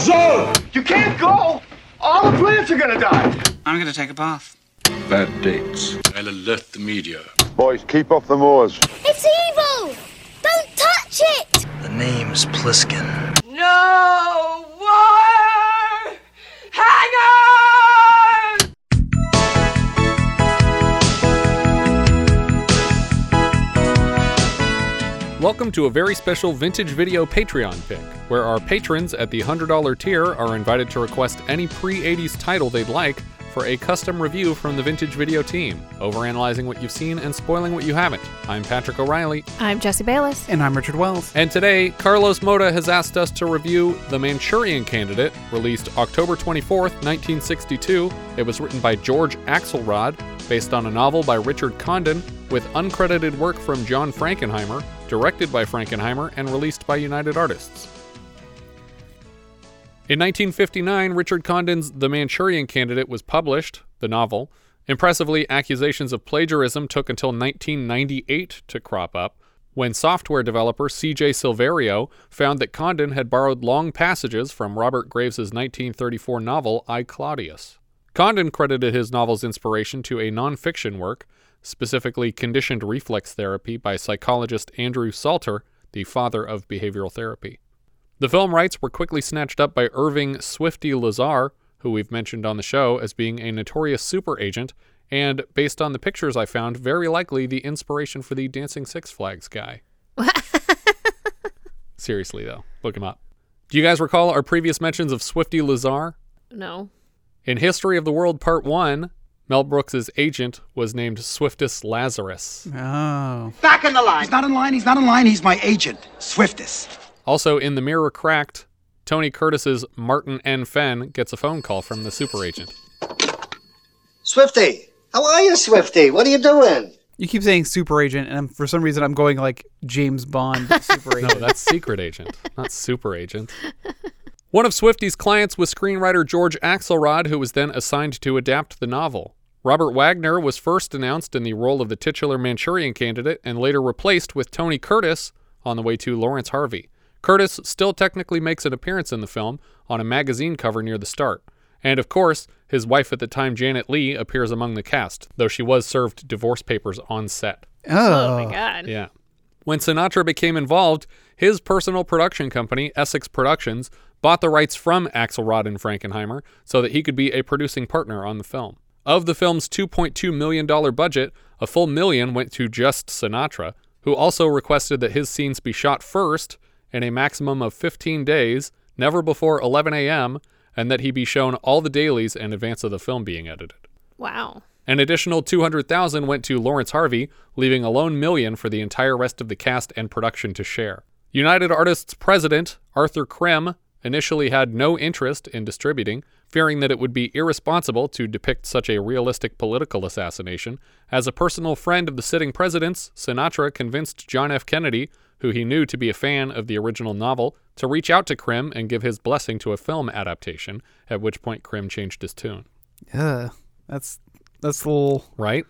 zone! You can't go! All the plants are gonna die! I'm gonna take a bath. Bad dates. I'll alert the media. Boys, keep off the moors. It's evil! Don't touch it! The name's Pliskin. No wire hanger! Welcome to a very special Vintage Video Patreon pick, where our patrons at the $100 tier are invited to request any pre 80s title they'd like for a custom review from the Vintage Video team, overanalyzing what you've seen and spoiling what you haven't. I'm Patrick O'Reilly. I'm Jesse Bayless. And I'm Richard Wells. And today, Carlos Moda has asked us to review The Manchurian Candidate, released October 24th, 1962. It was written by George Axelrod, based on a novel by Richard Condon, with uncredited work from John Frankenheimer, directed by Frankenheimer, and released by United Artists. In 1959, Richard Condon's The Manchurian Candidate was published, the novel. Impressively, accusations of plagiarism took until 1998 to crop up, when software developer C.J. Silverio found that Condon had borrowed long passages from Robert Graves' 1934 novel I, Claudius. Condon credited his novel's inspiration to a nonfiction work, specifically Conditioned Reflex Therapy by psychologist Andrew Salter, the father of behavioral therapy. The film rights were quickly snatched up by Irving Swifty Lazar, who we've mentioned on the show as being a notorious super agent, and based on the pictures I found, very likely the inspiration for the Dancing Six Flags guy. Seriously, though, look him up. Do you guys recall our previous mentions of Swifty Lazar? No. In History of the World Part 1, Mel Brooks' agent was named Swiftus Lazarus. Oh. Back in the line! He's not in line, he's not in line, he's my agent, Swiftus. Also, in The Mirror Cracked, Tony Curtis's Martin N. Fenn gets a phone call from the super agent. Swifty, how are you, Swifty? What are you doing? You keep saying super agent, and I'm, for some reason I'm going like James Bond super agent. No, that's secret agent, not super agent. One of Swifty's clients was screenwriter George Axelrod, who was then assigned to adapt the novel. Robert Wagner was first announced in the role of the titular Manchurian candidate and later replaced with Tony Curtis on the way to Laurence Harvey. Curtis still technically makes an appearance in the film on a magazine cover near the start. And of course, his wife at the time, Janet Leigh, appears among the cast, though she was served divorce papers on set. Oh, oh my God. Yeah. When Sinatra became involved, his personal production company, Essex Productions, bought the rights from Axelrod and Frankenheimer so that he could be a producing partner on the film. Of the film's $2.2 million budget, a full million went to just Sinatra, who also requested that his scenes be shot first in a maximum of 15 days, never before 11 a.m., and that he be shown all the dailies in advance of the film being edited. Wow. An additional 200,000 went to Laurence Harvey, leaving a lone million for the entire rest of the cast and production to share. United Artists president Arthur Krim initially had no interest in distributing, fearing that it would be irresponsible to depict such a realistic political assassination. As a personal friend of the sitting presidents, Sinatra convinced John F. Kennedy, who he knew to be a fan of the original novel, to reach out to Krim and give his blessing to a film adaptation, at which point Krim changed his tune. Yeah, that's that's a little right.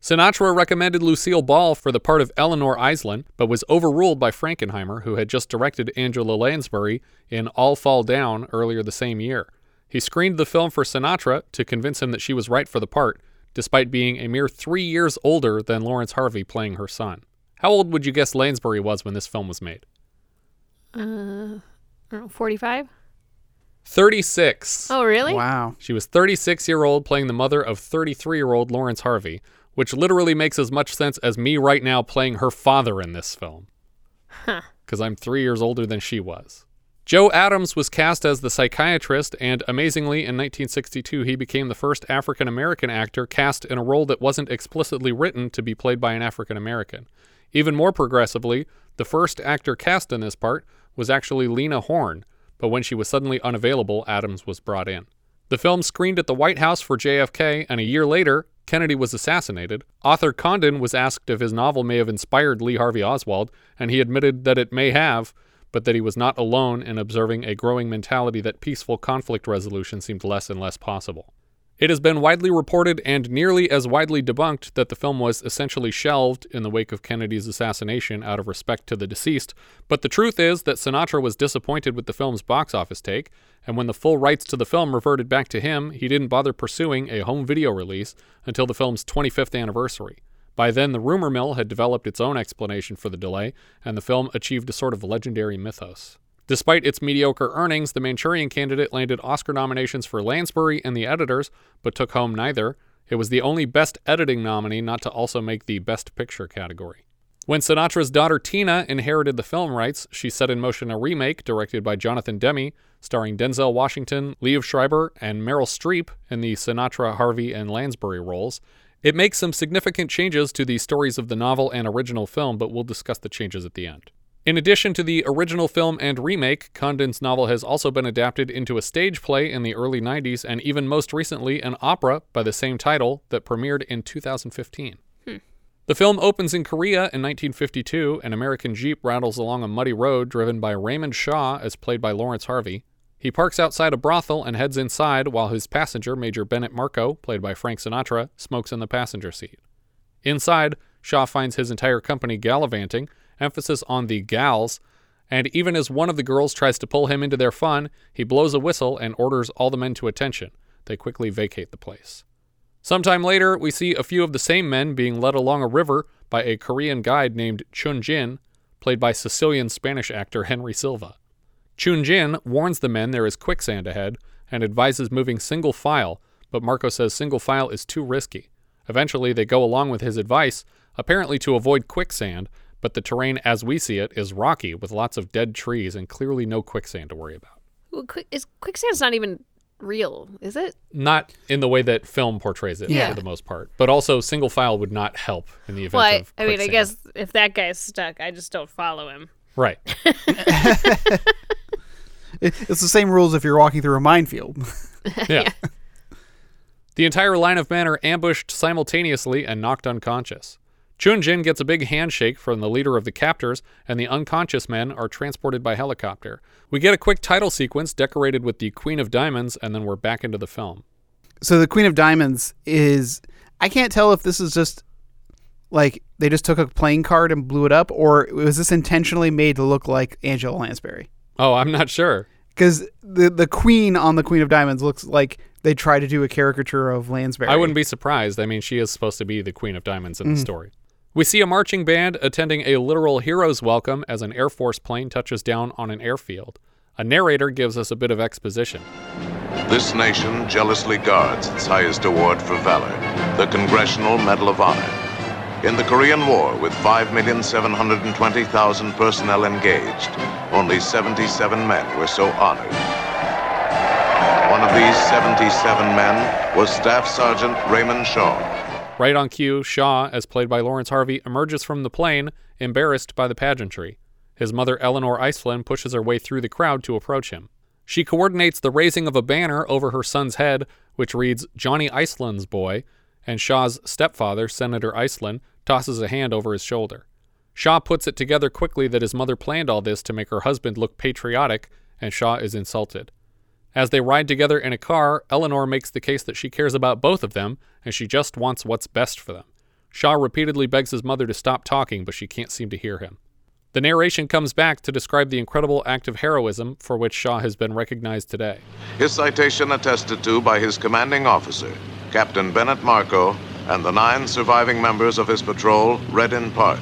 Sinatra recommended Lucille Ball for the part of Eleanor Iselin, but was overruled by Frankenheimer, who had just directed Angela Lansbury in All Fall Down earlier the same year. He screened the film for Sinatra to convince him that she was right for the part, despite being a mere three years older than Laurence Harvey playing her son. How old would you guess Lansbury was when this film was made? Uh, 45? 36. Oh, really? Wow. She was 36 year old playing the mother of 33 year old Laurence Harvey, which literally makes as much sense as me right now playing her father in this film. Huh. Because I'm three years older than she was. Joe Adams was cast as the psychiatrist, and amazingly, in 1962, he became the first African American actor cast in a role that wasn't explicitly written to be played by an African American. Even more progressively, the first actor cast in this part was actually Lena Horne, but when she was suddenly unavailable, Adams was brought in. The film screened at the White House for JFK, and a year later, Kennedy was assassinated. Author Condon was asked if his novel may have inspired Lee Harvey Oswald, and he admitted that it may have, but that he was not alone in observing a growing mentality that peaceful conflict resolution seemed less and less possible. It has been widely reported and nearly as widely debunked that the film was essentially shelved in the wake of Kennedy's assassination out of respect to the deceased, but the truth is that Sinatra was disappointed with the film's box office take, and when the full rights to the film reverted back to him, he didn't bother pursuing a home video release until the film's 25th anniversary. By then, the rumor mill had developed its own explanation for the delay, and the film achieved a sort of legendary mythos. Despite its mediocre earnings, The Manchurian Candidate landed Oscar nominations for Lansbury and The Editors, but took home neither. It was the only Best Editing nominee not to also make the Best Picture category. When Sinatra's daughter Tina inherited the film rights, she set in motion a remake directed by Jonathan Demme, starring Denzel Washington, Liev Schreiber, and Meryl Streep in the Sinatra, Harvey, and Lansbury roles. It makes some significant changes to the stories of the novel and original film, but we'll discuss the changes at the end. In addition to the original film and remake, Condon's novel has also been adapted into a stage play in the early 90s and even most recently an opera by the same title that premiered in 2015. Hmm. The film opens in Korea in 1952. An American Jeep rattles along a muddy road driven by Raymond Shaw, as played by Laurence Harvey. He parks outside a brothel and heads inside while his passenger, Major Bennett Marco, played by Frank Sinatra, smokes in the passenger seat. Inside, Shaw finds his entire company gallivanting, emphasis on the gals, and even as one of the girls tries to pull him into their fun, he blows a whistle and orders all the men to attention. They quickly vacate the place. Sometime later, we see a few of the same men being led along a river by a Korean guide named Chun Jin, played by Sicilian Spanish actor Henry Silva. Chun Jin warns the men there is quicksand ahead and advises moving single file, but Marco says single file is too risky. Eventually, they go along with his advice, apparently to avoid quicksand, but the terrain as we see it is rocky with lots of dead trees and clearly no quicksand to worry about. Well, quick, is quicksand's not even real, is it? Not in the way that film portrays it Yeah. for the most part, but also single file would not help in the event Well, I, of I mean, I guess if that guy's stuck, I just don't follow him. Right. It's the same rules if you're walking through a minefield. Yeah. The entire line of men are ambushed simultaneously and knocked unconscious. Chun Jin gets a big handshake from the leader of the captors, and the unconscious men are transported by helicopter. We get a quick title sequence decorated with the Queen of Diamonds, and then we're back into the film. so the Queen of Diamonds is I can't tell if this is just like they just took a playing card and blew it up, or was this intentionally made to look like Angela Lansbury? Oh, I'm not sure. Because the the Queen on the Queen of Diamonds looks like they try to do a caricature of Lansbury. I wouldn't be surprised. I mean, she is supposed to be the Queen of Diamonds in the Mhm. story. We see a marching band attending a literal hero's welcome as an Air Force plane touches down on an airfield. A narrator gives us a bit of exposition. This nation jealously guards its highest award for valor, the Congressional Medal of Honor. In the Korean War, with 5,720,000 personnel engaged, only 77 men were so honored. One of these 77 men was Staff Sergeant Raymond Shaw. Right on cue, Shaw, as played by Laurence Harvey, emerges from the plane, embarrassed by the pageantry. His mother, Eleanor Iselin, pushes her way through the crowd to approach him. She coordinates the raising of a banner over her son's head, which reads Johnny Iselin's boy, and Shaw's stepfather, Senator Iselin, tosses a hand over his shoulder. Shaw puts it together quickly that his mother planned all this to make her husband look patriotic, and Shaw is insulted. As they ride together in a car, Eleanor makes the case that she cares about both of them and she just wants what's best for them. Shaw repeatedly begs his mother to stop talking, but she can't seem to hear him. The narration comes back to describe the incredible act of heroism for which Shaw has been recognized today. His citation attested to by his commanding officer, Captain Bennett Marco, and the nine surviving members of his patrol read in part.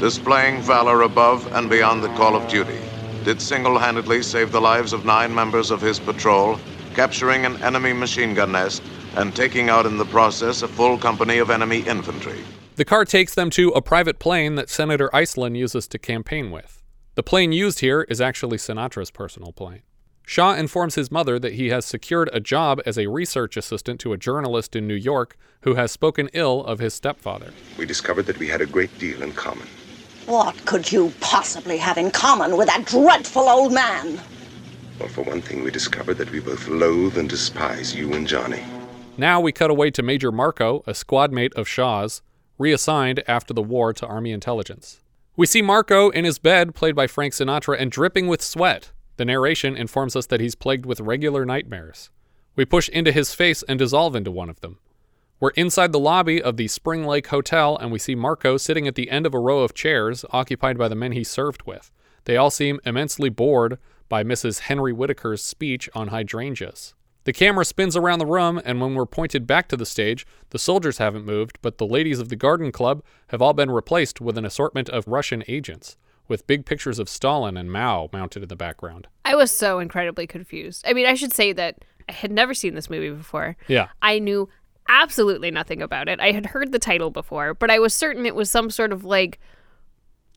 Displaying valor above and beyond the call of duty, did single handedly save the lives of nine members of his patrol, capturing an enemy machine gun nest and taking out in the process a full company of enemy infantry. The car takes them to a private plane that Senator Iselin uses to campaign with. The plane used here is actually Sinatra's personal plane. Shaw informs his mother that he has secured a job as a research assistant to a journalist in New York who has spoken ill of his stepfather. We discovered that we had a great deal in common. What could you possibly have in common with that dreadful old man? Well, for one thing, we discovered that we both loathe and despise you and Johnny. Now we cut away to Major Marco, a squad mate of Shaw's, reassigned after the war to Army intelligence. We see Marco in his bed, played by Frank Sinatra, and dripping with sweat. The narration informs us that he's plagued with regular nightmares. We push into his face and dissolve into one of them. We're inside the lobby of the Spring Lake Hotel, and we see Marco sitting at the end of a row of chairs occupied by the men he served with. They all seem immensely bored by Mrs. Henry Whitaker's speech on hydrangeas. The camera spins around the room, and when we're pointed back to the stage, the soldiers haven't moved, but the ladies of the Garden Club have all been replaced with an assortment of Russian agents, with big pictures of Stalin and Mao mounted in the background. I was so incredibly confused. I mean, I should say that I had never seen this movie before. Yeah. I knew absolutely nothing about it. I had heard the title before, but I was certain it was some sort of like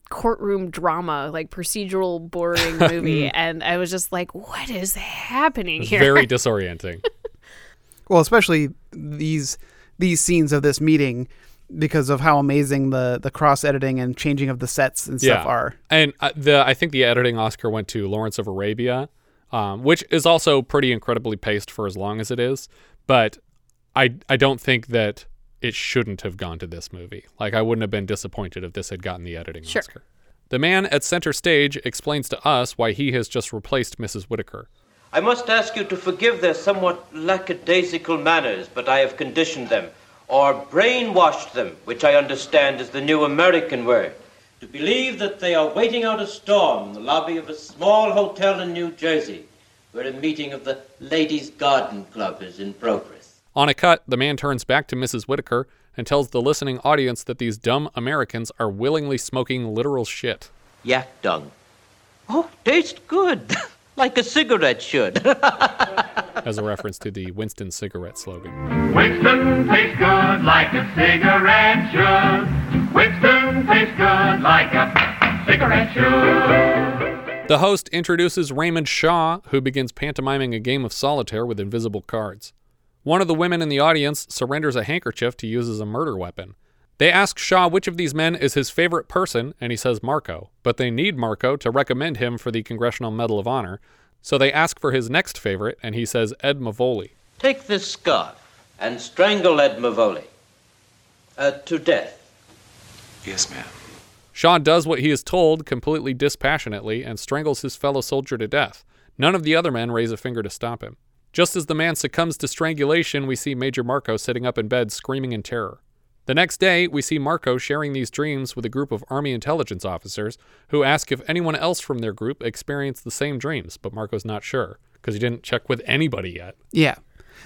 courtroom drama, like procedural boring movie. and I was just like, what is happening here? Very disorienting. Well, especially these these scenes of this meeting because of how amazing the the cross editing and changing of the sets and stuff are. And uh, the I think the editing Oscar went to Lawrence of Arabia, um, which is also pretty incredibly paced for as long as it is. But I I don't think that it shouldn't have gone to this movie. Like I wouldn't have been disappointed if this had gotten the editing Sure. Oscar. The man at center stage explains to us why he has just replaced Mrs. Whitaker. I must ask you to forgive their somewhat lackadaisical manners, but I have conditioned them, or brainwashed them, which I understand is the new American word, to believe that they are waiting out a storm in the lobby of a small hotel in New Jersey, where a meeting of the Ladies' Garden Club is in progress. On a cut, the man turns back to Mrs. Whitaker and tells the listening audience that these dumb Americans are willingly smoking literal shit. Yak dung. Oh, tastes good, like a cigarette should. as a reference to the Winston cigarette slogan. Winston tastes good like a cigarette should. Winston tastes good like a cigarette should. The host introduces Raymond Shaw, who begins pantomiming a game of solitaire with invisible cards. One of the women in the audience surrenders a handkerchief to use as a murder weapon. They ask Shaw which of these men is his favorite person, and he says Marco, but they need Marco to recommend him for the Congressional Medal of Honor, so they ask for his next favorite, and he says Ed Mavoli. Take this scarf and strangle Ed Mavoli. Uh, to death. Yes, ma'am. Shaw does what he is told completely dispassionately and strangles his fellow soldier to death. None of the other men raise a finger to stop him. Just as the man succumbs to strangulation, we see Major Marco sitting up in bed screaming in terror. The next day, we see Marco sharing these dreams with a group of Army intelligence officers who ask if anyone else from their group experienced the same dreams, but Marco's not sure because he didn't check with anybody yet. Yeah.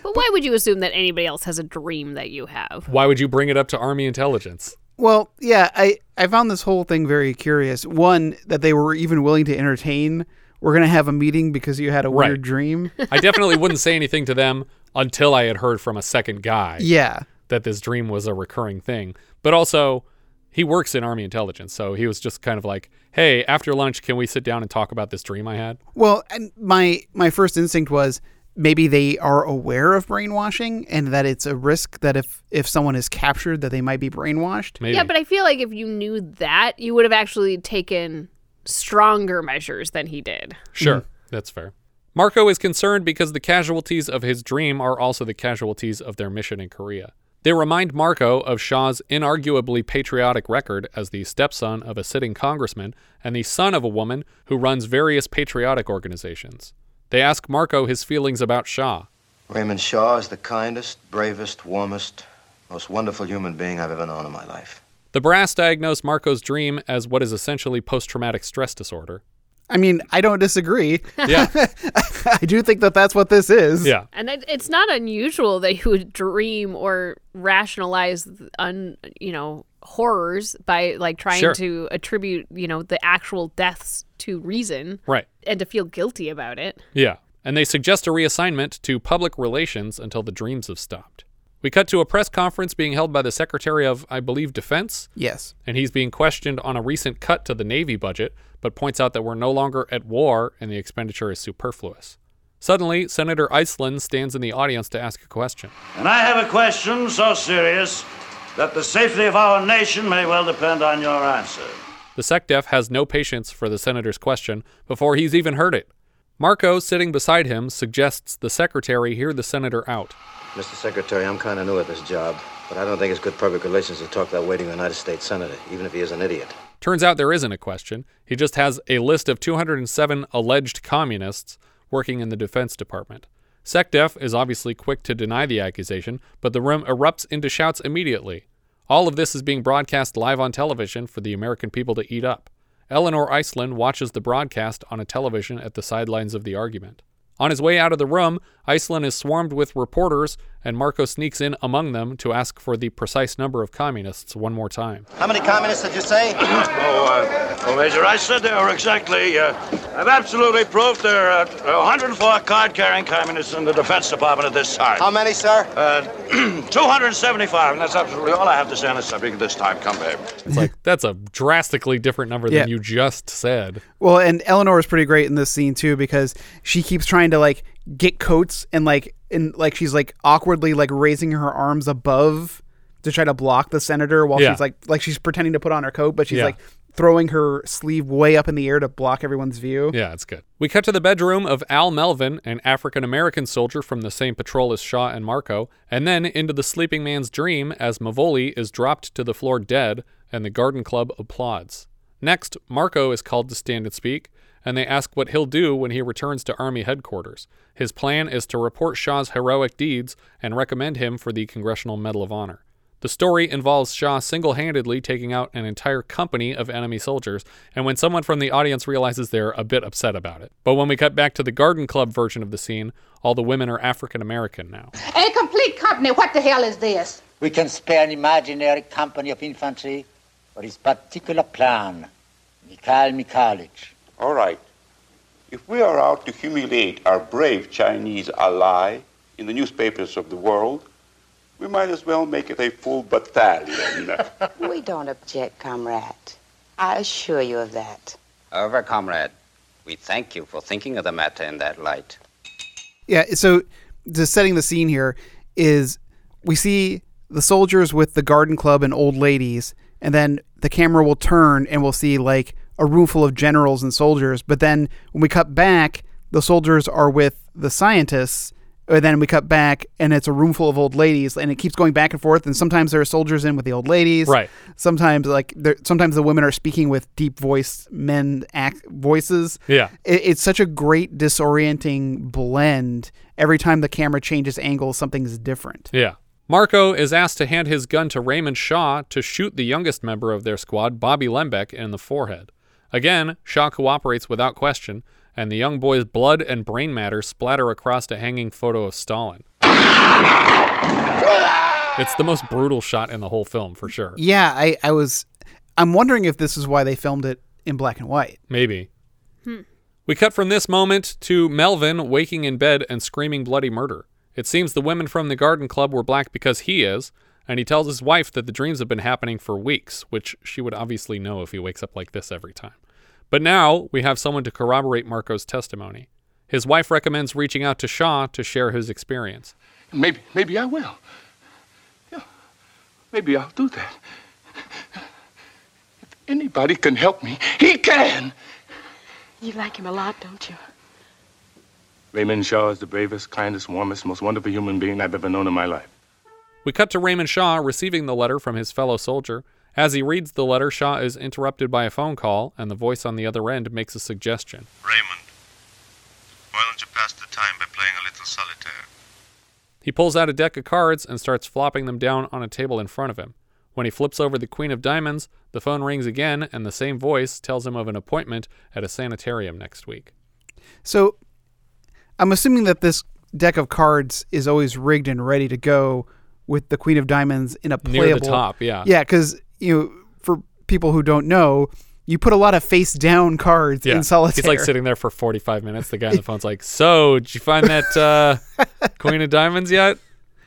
But why would you assume that anybody else has a dream that you have? Why would you bring it up to Army intelligence? Well, yeah, I, I found this whole thing very curious. One, that they were even willing to entertain. We're going to have a meeting because you had a Right. weird dream. I definitely wouldn't say anything to them until I had heard from a second guy. Yeah. That this dream was a recurring thing. But also, he works in Army intelligence, so he was just kind of like, "Hey, after lunch, can we sit down and talk about this dream I had?" Well, and my my first instinct was maybe they are aware of brainwashing and that it's a risk that if if someone is captured that they might be brainwashed. Yeah, but I feel like if you knew that, you would have actually taken stronger measures than he did. Sure, that's fair. Marco is concerned because the casualties of his dream are also the casualties of their mission in Korea. They remind Marco of Shaw's inarguably patriotic record as the stepson of a sitting congressman and the son of a woman who runs various patriotic organizations. They ask Marco his feelings about Shaw. Raymond Shaw is the kindest, bravest, warmest, most wonderful human being I've ever known in my life. The brass diagnose Marco's dream as what is essentially post traumatic stress disorder. I mean, I don't disagree. Yeah. I do think that that's what this is. Yeah. And it's not unusual that you would dream or rationalize un, you know, horrors by like trying Sure. to attribute, you know, the actual deaths to reason. Right. And to feel guilty about it. Yeah, and they suggest a reassignment to public relations until the dreams have stopped. We cut to a press conference being held by the Secretary of, I believe, Defense. Yes. And he's being questioned on a recent cut to the Navy budget, but points out that we're no longer at war and the expenditure is superfluous. Suddenly, Senator Iselin stands in the audience to ask a question. And I have a question so serious that the safety of our nation may well depend on your answer. The SecDef has no patience for the senator's question before he's even heard it. Marco, sitting beside him, suggests the secretary hear the senator out. Mr. Secretary, I'm kind of new at this job, but I don't think it's good public relations to talk that way to a United States Senator, even if he is an idiot. Turns out there isn't a question. He just has a list of 207 alleged communists working in the Defense Department. SecDef is obviously quick to deny the accusation, but the room erupts into shouts immediately. All of this is being broadcast live on television for the American people to eat up. Eleanor Iselin watches the broadcast on a television at the sidelines of the argument. On his way out of the room, Iselin is swarmed with reporters, and Marco sneaks in among them to ask for the precise number of communists one more time. How many communists did you say? Oh, uh, oh, Major, I said there were exactly, uh, I've absolutely proved there are uh, 104 card-carrying communists in the Defense Department at this time. How many, sir? Uh, 275, and that's absolutely all I have to say on the subject at this time. Come, babe. It's like, that's a drastically different number than you just said. Well, and Eleanor is pretty great in this scene too because she keeps trying to like get coats and like and like she's like awkwardly like raising her arms above to try to block the senator while Yeah. she's like like she's pretending to put on her coat, but she's Yeah. like throwing her sleeve way up in the air to block everyone's view. Yeah, it's good. We cut to the bedroom of Al Melvin, an African American soldier from the same patrol as Shaw and Marco, and then into the sleeping man's dream as Mavoli is dropped to the floor dead and the Garden Club applauds. Next, Marco is called to stand and speak, and they ask what he'll do when he returns to Army headquarters. His plan is to report Shaw's heroic deeds and recommend him for the Congressional Medal of Honor. The story involves Shaw single handedly taking out an entire company of enemy soldiers, and when someone from the audience realizes they're a bit upset about it. But when we cut back to the Garden Club version of the scene, all the women are African American now. A complete company. What the hell is this? We can spare an imaginary company of infantry for his particular plan. Mikhail Mikhailich. All right. If we are out to humiliate our brave Chinese ally in the newspapers of the world, we might as well make it a full battalion. We don't object, comrade. I assure you of that. However, comrade, we thank you for thinking of the matter in that light. Yeah, so just setting the scene here is we see the soldiers with the garden club and old ladies, and then the camera will turn and we'll see like a room full of generals and soldiers. But then when we cut back, the soldiers are with the scientists. And then we cut back, and it's a room full of old ladies, and it keeps going back and forth. And sometimes there are soldiers in with the old ladies, Right. Sometimes, like, sometimes the women are speaking with deep voiced men act voices. Yeah. It, it's such a great disorienting blend. Every time the camera changes angle, something's different. Yeah. Marco is asked to hand his gun to Raymond Shaw to shoot the youngest member of their squad, Bobby Lembeck, in the forehead. Again, Shaw cooperates without question, and the young boy's blood and brain matter splatter across a hanging photo of Stalin. It's the most brutal shot in the whole film, for sure. Yeah, I, I was. I'm wondering if this is why they filmed it in black and white. Maybe. Hmm. We cut from this moment to Melvin waking in bed and screaming bloody murder. It seems the women from the garden club were black because he is, and he tells his wife that the dreams have been happening for weeks, which she would obviously know if he wakes up like this every time. But now we have someone to corroborate Marco's testimony. His wife recommends reaching out to Shaw to share his experience. Maybe, maybe I will. Yeah, maybe I'll do that. If anybody can help me, he can. You like him a lot, don't you? Raymond Shaw is the bravest, kindest, warmest, most wonderful human being I've ever known in my life. We cut to Raymond Shaw receiving the letter from his fellow soldier. As he reads the letter, Shaw is interrupted by a phone call, and the voice on the other end makes a suggestion. Raymond, why don't you pass the time by playing a little solitaire? He pulls out a deck of cards and starts flopping them down on a table in front of him. When he flips over the Queen of Diamonds, the phone rings again, and the same voice tells him of an appointment at a sanitarium next week. So I'm assuming that this deck of cards is always rigged and ready to go with the Queen of Diamonds in a playable Near the playable top, yeah. Yeah, because you know, for people who don't know, you put a lot of face down cards Yeah, in solitaire. he's like sitting there for 45 minutes. The guy on the phone's like, "So, did you find that uh, Queen of Diamonds yet?"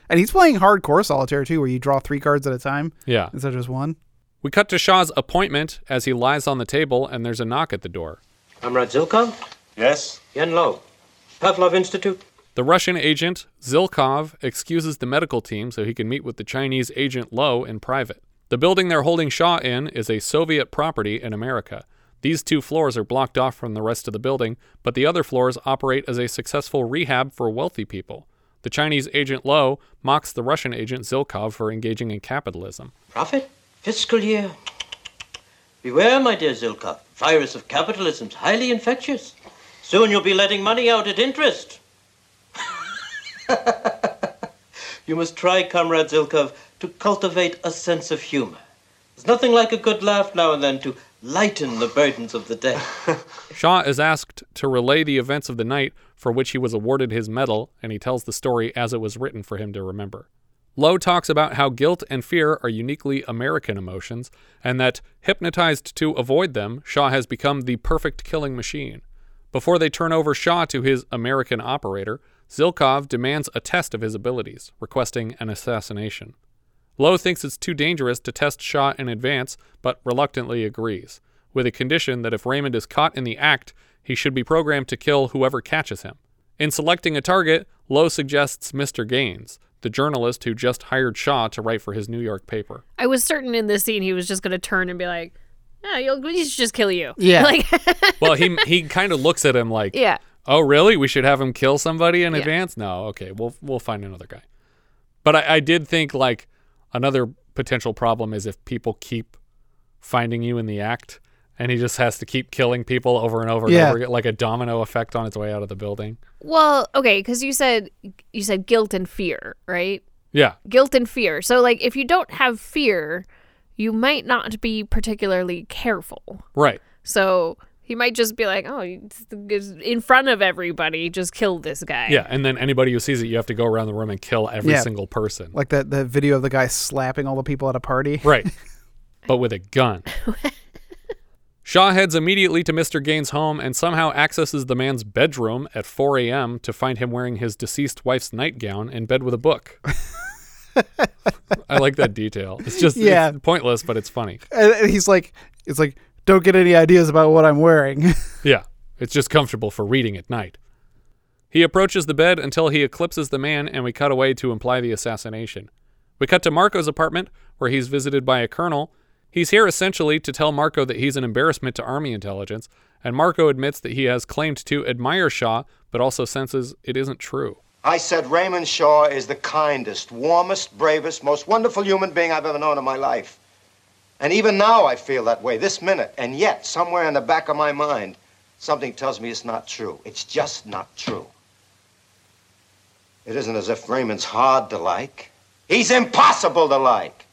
and he's playing hardcore solitaire too, where you draw three cards at a time. Yeah. instead of just one. We cut to Shaw's appointment as he lies on the table, and there's a knock at the door. I'm Zilkov? Yes? Yen Lo. Pavlov Institute? The Russian agent, Zilkov, excuses the medical team so he can meet with the Chinese agent Lo in private. The building they're holding Shaw in is a Soviet property in America. These two floors are blocked off from the rest of the building, but the other floors operate as a successful rehab for wealthy people. The Chinese agent Lo mocks the Russian agent Zilkov for engaging in capitalism. Profit? Fiscal year? Beware, my dear Zilkov. Virus of capitalism's highly infectious. Soon you'll be letting money out at interest. You must try, Comrade Zilkov, to cultivate a sense of humor. There's nothing like a good laugh now and then to lighten the burdens of the day. Shaw is asked to relay the events of the night for which he was awarded his medal, and he tells the story as it was written for him to remember. Lo talks about how guilt and fear are uniquely American emotions, and that, hypnotized to avoid them, Shaw has become the perfect killing machine. Before they turn over Shaw to his American operator, Zilkov demands a test of his abilities, requesting an assassination. Lo thinks it's too dangerous to test Shaw in advance, but reluctantly agrees, with a condition that if Raymond is caught in the act, he should be programmed to kill whoever catches him. In selecting a target, Lo suggests Mr. Gaines, the journalist who just hired Shaw to write for his New York paper. I was certain in this scene he was just going to turn and be like, "Yeah, you'll, he should just kill you." Yeah. like well, he he kind of looks at him like, Yeah. "Oh, really? We should have him kill somebody in Yeah. advance?" No, okay, we'll we'll find another guy. But I, I did think like another potential problem is if people keep finding you in the act, and he just has to keep killing people over and over and Yeah. over again, like a domino effect on its way out of the building. Well, okay, because you said you said guilt and fear, right? Yeah, Guilt and fear. So, like, if you don't have fear, you might not be particularly careful. right. So he might just be like, "Oh, it's- it's in front of everybody, just kill this guy." Yeah, and then anybody who sees it, you have to go around the room and kill every Yeah. single person. Like that the video of the guy slapping all the people at a party. Right. but with a gun. Shaw heads immediately to Mr. Gaines' home and somehow accesses the man's bedroom at 4 a.m. to find him wearing his deceased wife's nightgown in bed with a book. I like that detail. It's just Yeah. it's pointless, but it's funny. And and he's like, it's like, don't get any ideas about what I'm wearing. Yeah, it's just comfortable for reading at night. He approaches the bed until he eclipses the man, and we cut away to imply the assassination. We cut to Marco's apartment, where he's visited by a colonel. He's here essentially to tell Marco that he's an embarrassment to Army intelligence, and Marco admits that he has claimed to admire Shaw, but also senses it isn't true. I said Raymond Shaw is the kindest, warmest, bravest, most wonderful human being I've ever known in my life. And even now I feel that way, this minute. And yet, somewhere in the back of my mind, something tells me it's not true. It's just not true. It isn't as if Raymond's hard to like. He's impossible to like.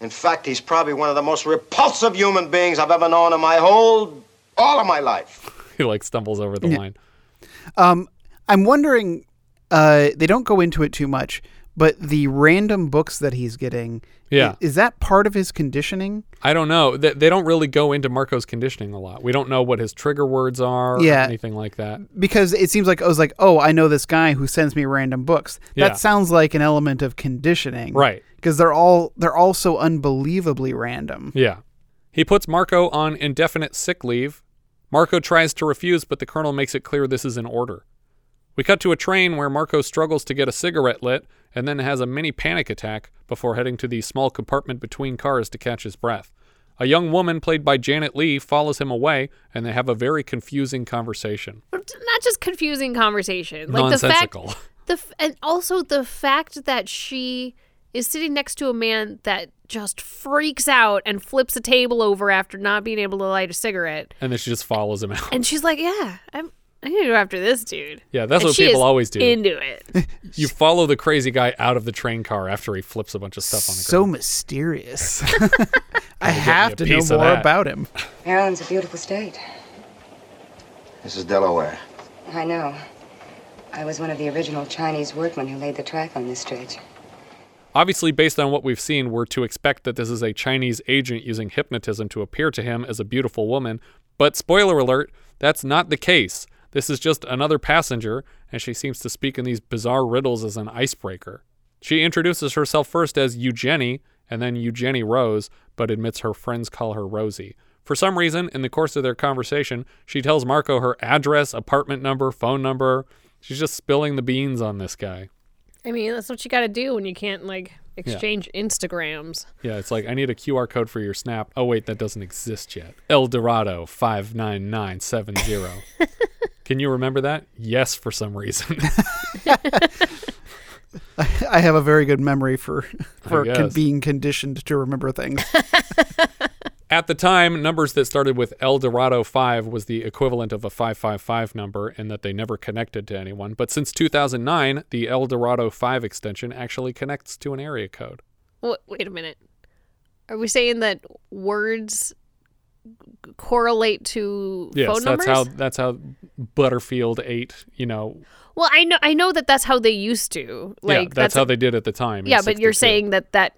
In fact, he's probably one of the most repulsive human beings I've ever known in my whole, all of my life. he like stumbles over the Yeah. line. Um, I'm wondering. Uh, they don't go into it too much, but the random books that he's getting. Yeah. i- Is, that part of his conditioning? I don't know. They, they don't really go into Marco's conditioning a lot. We don't know what his trigger words are Yeah. or anything like that. Because it seems like I was like, oh, I know this guy who sends me random books. Yeah. That sounds like an element of conditioning, Right. Because they're all they're all so unbelievably random. Yeah. He puts Marco on indefinite sick leave. Marco tries to refuse, but the colonel makes it clear this is an order. We cut to a train where Marco struggles to get a cigarette lit and then has a mini panic attack before heading to the small compartment between cars to catch his breath. A young woman played by Janet Leigh follows him away and they have a very confusing conversation. Not just confusing conversation, like the fact, Nonsensical. the and also the fact that she is sitting next to a man that just freaks out and flips a table over after not being able to light a cigarette, And then she just follows him out. and she's like, "Yeah, I'm." I'm gonna go after this dude. Yeah, that's And what she people is always do. Into it. You follow the crazy guy out of the train car after he flips a bunch of stuff on the So mysterious. I have to know more about him. Maryland's a beautiful state. This is Delaware. I know. I was one of the original Chinese workmen who laid the track on this stretch. Obviously, based on what we've seen, we're to expect that this is a Chinese agent using hypnotism to appear to him as a beautiful woman. But spoiler alert, that's not the case. This is just another passenger, and she seems to speak in these bizarre riddles as an icebreaker. She introduces herself first as Eugenie and then Eugenie Rose, but admits her friends call her Rosie. For some reason, in the course of their conversation, she tells Marco her address, apartment number, phone number. She's just spilling the beans on this guy. I mean, that's what you got to do when you can't, like, exchange yeah. Instagrams. Yeah, it's like, I need a QR code for your snap. Oh, wait, that doesn't exist yet. El Dorado 59970. Can you remember that? Yes, for some reason. I have a very good memory for for con- being conditioned to remember things. At the time, numbers that started with El Dorado 5 was the equivalent of a 555 number in that they never connected to anyone. But since 2009, the El Dorado 5 extension actually connects to an area code. Wait, wait a minute. Are we saying that words correlate to Yes, phone that's numbers? how that's how Butterfield 8, you know. Well, I know I know that that's how they used to. Like yeah, that's, how they did at the time. Yeah, but you're saying that that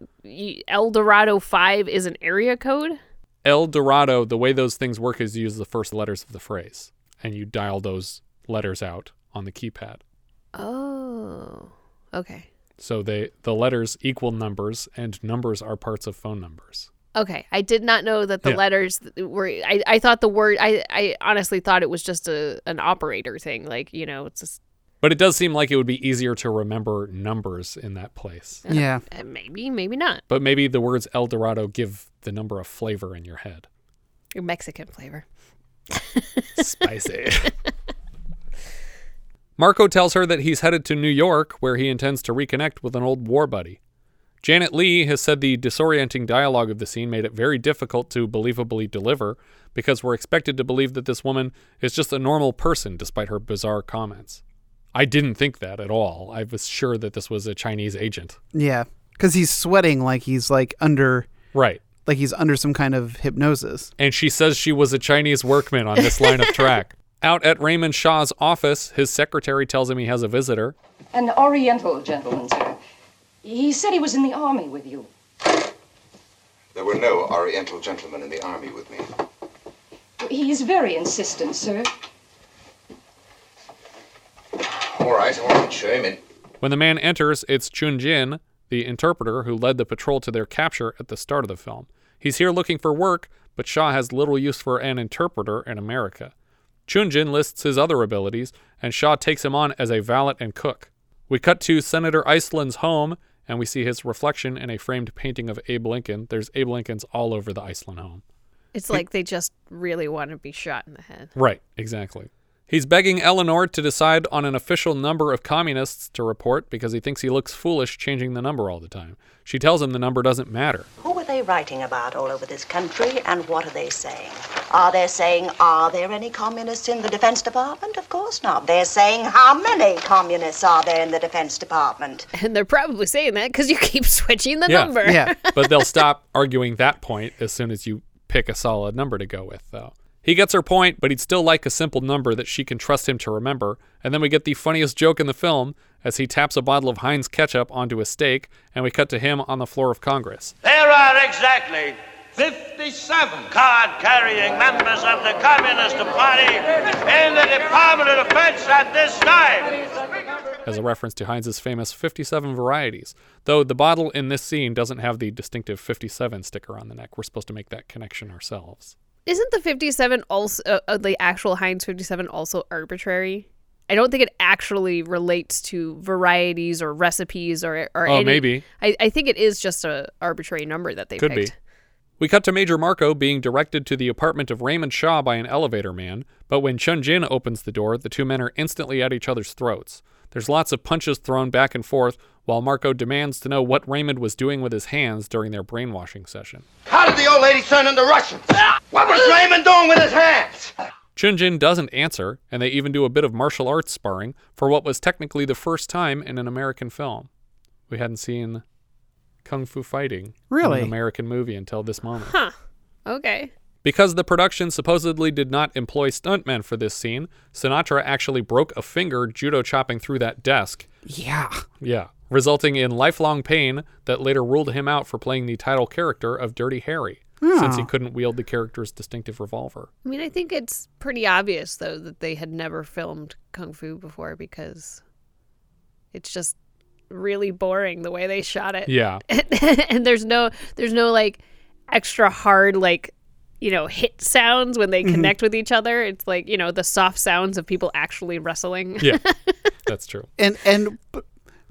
El Dorado 5 is an area code? El Dorado, the way those things work is you use the first letters of the phrase and you dial those letters out on the keypad. Oh. Okay. So they the letters equal numbers and numbers are parts of phone numbers. Okay. I did not know that the Yeah. letters were I, I thought the word I, I honestly thought it was just a an operator thing. Like, you know, it's just But it does seem like it would be easier to remember numbers in that place. Yeah. uh, maybe, maybe not. But maybe the words El Dorado give the number a flavor in your head. Your Mexican flavor. Spicy. Marco tells her that he's headed to New York, where he intends to reconnect with an old war buddy. Janet Leigh has said the disorienting dialogue of the scene made it very difficult to believably deliver because we're expected to believe that this woman is just a normal person despite her bizarre comments. I didn't think that at all. I was sure that this was a Chinese agent. Yeah, because he's sweating like he's like under Right. like he's under some kind of hypnosis. and she says she was a Chinese workman on this line of track. Out at Raymond Shaw's office, his secretary tells him he has a visitor. An Oriental gentleman, sir. He said he was in the army with you. There were no Oriental gentlemen in the army with me. He is very insistent, sir. All right, all right, show him in. When the man enters, it's Chun Jin, the interpreter who led the patrol to their capture at the start of the film. He's here looking for work, but Shaw has little use for an interpreter in America. Chun Jin lists his other abilities, and Shaw takes him on as a valet and cook. We cut to Senator Iselin's home, and we see his reflection in a framed painting of Abe Lincoln. There's Abe Lincoln's all over the Iselin home. It's like they just really want to be shot in the head. Right, exactly. He's begging Eleanor to decide on an official number of communists to report because he thinks he looks foolish changing the number all the time. She tells him the number doesn't matter. Who are they writing about all over this country, and what are they saying? Are they saying, are there any communists in the Defense Department? Of course not. They're saying, how many communists are there in the Defense Department? And they're probably saying that because you keep switching the number. Yeah. but they'll stop arguing that point as soon as you pick a solid number to go with, though. He gets her point, but he'd still like a simple number that she can trust him to remember. And then we get the funniest joke in the film as he taps a bottle of Heinz ketchup onto a steak, and we cut to him on the floor of Congress. There are exactly 57 card carrying members of the Communist Party in the Department of Defense at this time. as a reference to Heinz's famous 57 varieties. Though the bottle in this scene doesn't have the distinctive 57 sticker on the neck. We're supposed to make that connection ourselves. Isn't the 57 also uh, uh, the actual Heinz 57 also arbitrary? I don't think it actually relates to varieties or recipes or or Oh, any- maybe. I, I think it is just a arbitrary number that they Could picked. be. We cut to Major Marco being directed to the apartment of Raymond Shaw by an elevator man, but when Chun Jin opens the door, the two men are instantly at each other's throats. There's lots of punches thrown back and forth while Marco demands to know what Raymond was doing with his hands during their brainwashing session. How did the old lady turn into Russians? What was Raymond doing with his hands? Chun Jin doesn't answer, and they even do a bit of martial arts sparring for what was technically the first time in an American film. We hadn't seen kung fu fighting in Really? an American movie until this moment. Huh. Okay. Because the production supposedly did not employ stuntmen for this scene, Sinatra actually broke a finger judo chopping through that desk. Yeah. Yeah. Resulting in lifelong pain that later ruled him out for playing the title character of Dirty Harry, since he Oh. couldn't wield the character's distinctive revolver. I mean, I think it's pretty obvious though that they had never filmed kung fu before because it's just really boring the way they shot it. Yeah. and there's no there's no like extra hard like you know hit sounds when they Mhm. connect with each other. It's like, you know, the soft sounds of people actually wrestling. Yeah. That's true. And and but,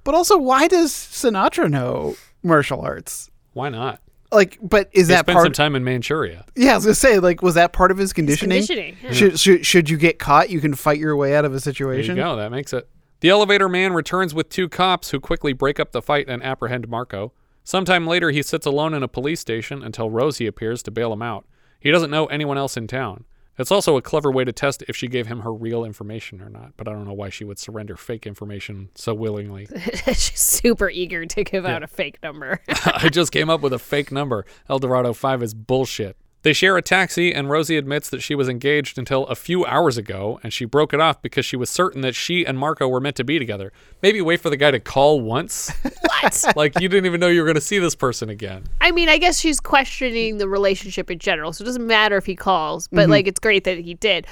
but also why does Sinatra know martial arts? Why not? Like, but is he that spent part? some time in Manchuria. yeah, I was gonna say, like, was that part of his conditioning? conditioning, yeah. Should, should should you get caught, you can fight your way out of a There situation. you go. That makes it. The elevator man returns with two cops who quickly break up the fight and apprehend Marco. Sometime later, he sits alone in a police station until Rosie appears to bail him out. He doesn't know anyone else in town. It's also a clever way to test if she gave him her real information or not, but I don't know why she would surrender fake information so willingly. She's super eager to give out a fake number. I just came up with a fake number. Eldorado 5 is bullshit. They share a taxi, and Rosie admits that she was engaged until a few hours ago, and she broke it off because she was certain that she and Marco were meant to be together. Maybe wait for the guy to call once. what? like, you didn't even know you were going to see this person again. I mean, I guess she's questioning the relationship in general, so it doesn't matter if he calls, but Mhm. like it's great that he did.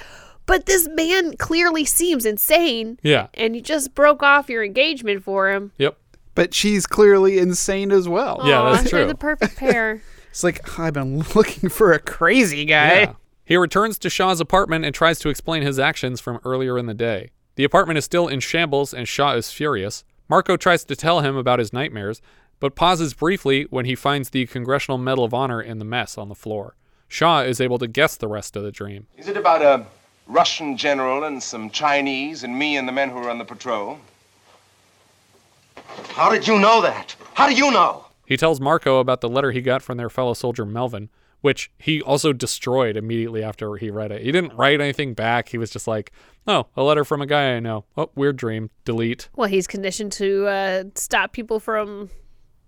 But this man clearly seems insane. Yeah. And you just broke off your engagement for him. Yep. But she's clearly insane as well. Aw, They're the perfect pair. It's like I've been looking for a crazy guy. Yeah. He returns to Shaw's apartment and tries to explain his actions from earlier in the day. The apartment is still in shambles and Shaw is furious. Marco tries to tell him about his nightmares, but pauses briefly when he finds the Congressional Medal of Honor in the mess on the floor. Shaw is able to guess the rest of the dream. Is it about a Russian general and some Chinese and me and the men who are on the patrol? How did you know that? How do you know? He tells Marco about the letter he got from their fellow soldier Melvin, which he also destroyed immediately after he read it. He didn't write anything back. He was just like, "Oh, a letter from a guy I know. Oh, weird dream. Delete." Well, he's conditioned to uh, stop people from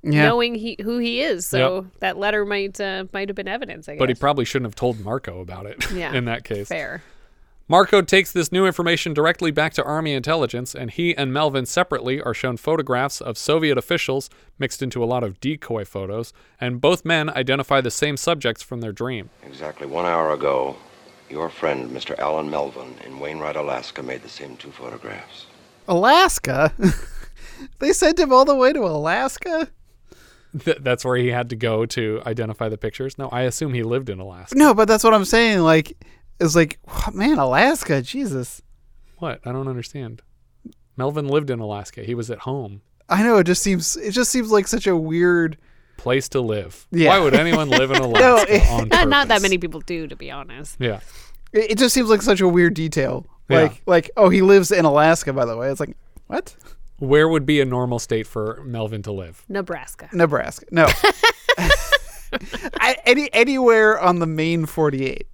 Yeah. knowing he, who he is. So that letter might uh, might have been evidence. I guess. But he probably shouldn't have told Marco about it yeah, in that case. fair. Marco takes this new information directly back to Army intelligence, and he and Melvin separately are shown photographs of Soviet officials mixed into a lot of decoy photos, and both men identify the same subjects from their dream. Exactly one hour ago, your friend, Mr. Alan Melvin, in Wainwright, Alaska, made the same two photographs. Alaska. they sent him all the way to Alaska. Th- that's where he had to go to identify the pictures. No, I assume he lived in Alaska. No, but that's what I'm saying. Like, it's like, man, Alaska, Jesus. What? I don't understand. Melvin lived in Alaska. He was at home. I know it just seems it just seems like such a weird Place to live. Yeah. Why would anyone live in No, Alaska it- on Not, not that many people do, to be honest. Yeah. It, it just seems like such a weird detail. Yeah. Like, like, oh, he lives in Alaska. By the way, it's like, what? Where would be a normal state for Melvin to live? Nebraska. Nebraska. No. I, any anywhere on the main 48.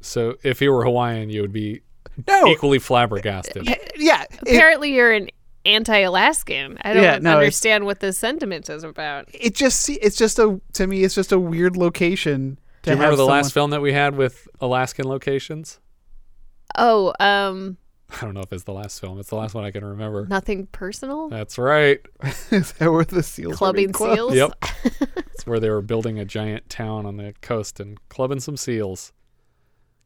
So if he were Hawaiian, you would be No. equally flabbergasted. Yeah. Apparently, you're an anti-Alaskan. I don't Yeah, no, understand what this sentiment is about. It just see, it's just a to me, it's just a weird location. Do you remember the someone- last film that we had with Alaskan locations? Oh, um, I don't know if it's the last film. It's the last one I can remember. nothing personal. That's right. Is that where the seals? are Clubbing being seals. Yep. it's where they were building a giant town on the coast and clubbing some seals.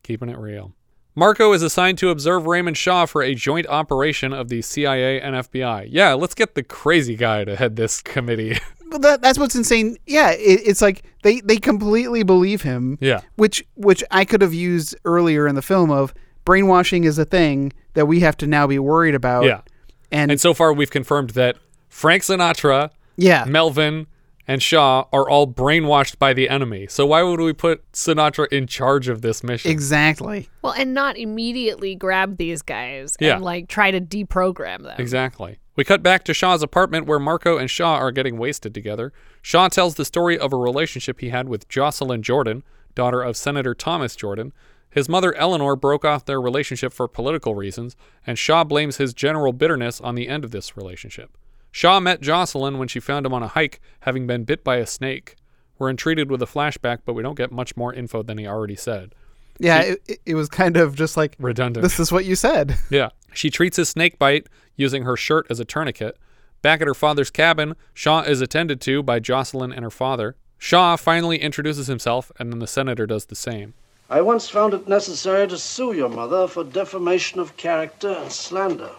Keeping it real. Marco is assigned to observe Raymond Shaw for a joint operation of the CIA and FBI. Yeah, let's get the crazy guy to head this committee. Well, that, that's what's insane. Yeah, it, it's like they they completely believe him. Yeah. Which which I could have used earlier in the film of brainwashing is a thing that we have to now be worried about. yeah. And, And so far, we've confirmed that Frank Sinatra, Yeah. Melvin, and Shaw are all brainwashed by the enemy. So why would we put Sinatra in charge of this mission? exactly. Well, and not immediately grab these guys Yeah. and like try to deprogram them. Exactly. We cut back to Shaw's apartment where Marco and Shaw are getting wasted together. Shaw tells the story of a relationship he had with Jocelyn Jordan, daughter of Senator Thomas Jordan. His mother Eleanor broke off their relationship for political reasons, and Shaw blames his general bitterness on the end of this relationship. Shaw met Jocelyn when she found him on a hike, having been bit by a snake. We're entreated with a flashback, but we don't get much more info than he already said. Yeah, She- it, it- it was kind of just like redundant. This is what you said. Yeah. She treats his snake bite using her shirt as a tourniquet. Back at her father's cabin, Shaw is attended to by Jocelyn and her father. Shaw finally introduces himself, and then the senator does the same. I once found it necessary to sue your mother for defamation of character and slander.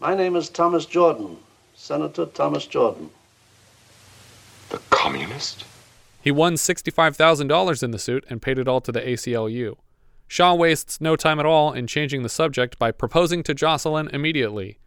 My name is Thomas Jordan, Senator Thomas Jordan. The communist? He won $65,000 in the suit and paid it all to the ACLU. Shaw wastes no time at all in changing the subject by proposing to Jocelyn immediately.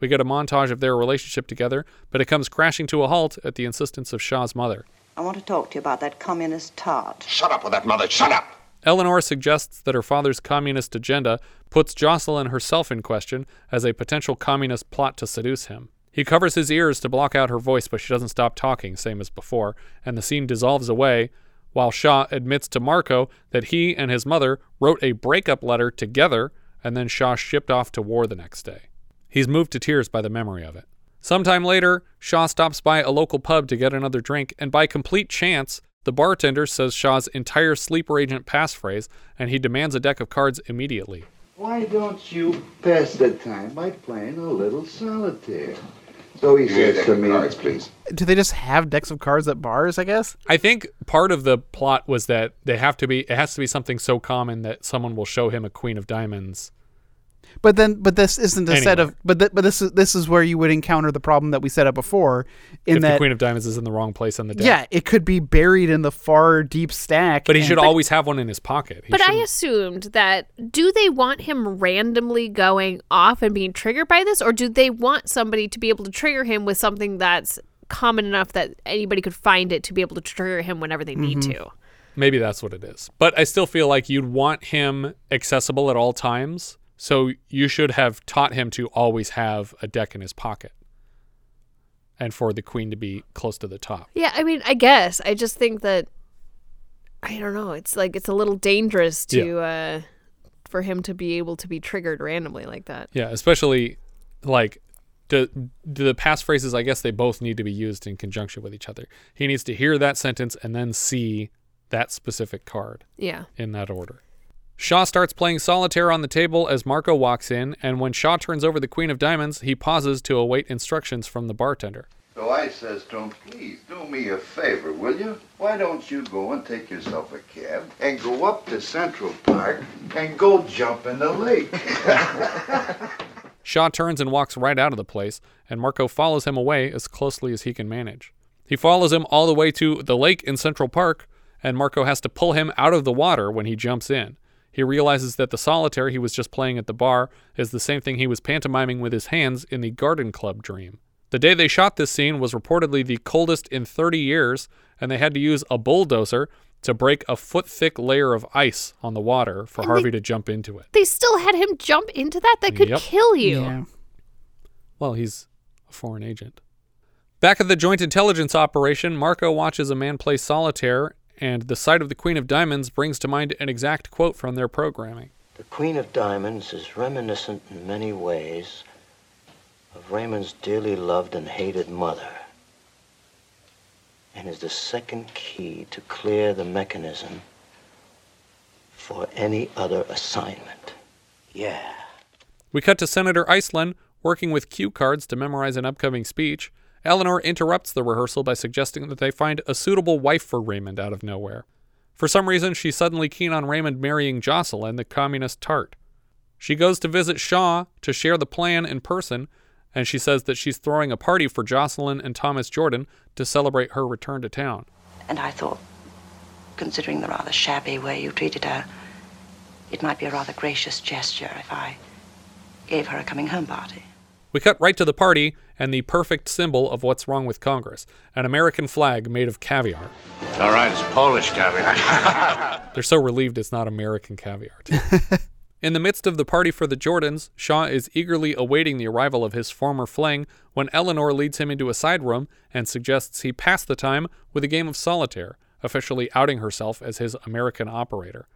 We get a montage of their relationship together, but it comes crashing to a halt at the insistence of Shaw's mother. I want to talk to you about that communist tart. Shut up with that mother. Shut up. Eleanor suggests that her father's communist agenda puts Jocelyn herself in question as a potential communist plot to seduce him. He covers his ears to block out her voice, but she doesn't stop talking, same as before, and the scene dissolves away while Shaw admits to Marco that he and his mother wrote a breakup letter together and then Shaw shipped off to war the next day. He's moved to tears by the memory of it. Sometime later, Shaw stops by a local pub to get another drink, and by complete chance, the bartender says Shaw's entire sleeper agent passphrase, and he demands a deck of cards immediately. Why don't you pass the time by playing a little solitaire? So he Give me a says to me, cards, please. Do they just have decks of cards at bars? I guess. I think part of the plot was that they have to be it has to be something so common that someone will show him a queen of diamonds. But then, but this isn't a set of. But th- but this is this is where you would encounter the problem that we set up before, in if that the queen of diamonds is in the wrong place on the deck. yeah, it could be buried in the far deep stack. But he and- should always have one in his pocket. He But I shouldn't- assumed that do they want him randomly going off and being triggered by this, or do they want somebody to be able to trigger him with something that's common enough that anybody could find it to be able to trigger him whenever they need Mhm. to? Maybe that's what it is. But I still feel like you'd want him accessible at all times. So you should have taught him to always have a deck in his pocket. And for the queen to be close to the top. Yeah, I mean, I guess I just think that I don't know. It's like it's a little dangerous to uh for him to be able to be triggered randomly like that. Yeah, especially like do, do the passphrases, I guess they both need to be used in conjunction with each other. He needs to hear that sentence and then see that specific card. Yeah. In that order. Shaw starts playing solitaire on the table as Marco walks in, and when Shaw turns over the Queen of Diamonds, he pauses to await instructions from the bartender. So I says to him, please do me a favor, will you? Why don't you go and take yourself a cab and go up to Central Park and go jump in the lake? Shaw turns and walks right out of the place, and Marco follows him away as closely as he can manage. He follows him all the way to the lake in Central Park, and Marco has to pull him out of the water when he jumps in. He realizes that the solitaire he was just playing at the bar is the same thing he was pantomiming with his hands in the garden club dream. The day they shot this scene was reportedly the coldest in 30 years, and they had to use a bulldozer to break a foot thick layer of ice on the water for And they- Harvey to jump into it. They still had him jump into that. That could Yep. kill you. Yeah. Well, he's a foreign agent. Back at the Joint Intelligence Operation, Marco watches a man play solitaire, and the sight of the Queen of Diamonds brings to mind an exact quote from their programming. The Queen of Diamonds is reminiscent in many ways of Raymond's dearly loved and hated mother, and is the second key to clear the mechanism for any other assignment. Yeah. We cut to Senator Iselin working with cue cards to memorize an upcoming speech. Eleanor interrupts the rehearsal by suggesting that they find a suitable wife for Raymond out of nowhere. For some reason, she's suddenly keen on Raymond marrying Jocelyn, the communist tart. She goes to visit Shaw to share the plan in person, and she says that she's throwing a party for Jocelyn and Thomas Jordan to celebrate her return to town. And I thought, considering the rather shabby way you treated her, it might be a rather gracious gesture if I gave her a coming home party. We cut right to the party and the perfect symbol of what's wrong with Congress an American flag made of caviar. All right, it's Polish caviar. They're so relieved it's not American caviar. too. In the midst of the party for the Jordans, Shaw is eagerly awaiting the arrival of his former fling when Eleanor leads him into a side room and suggests he pass the time with a game of solitaire, officially outing herself as his American operator.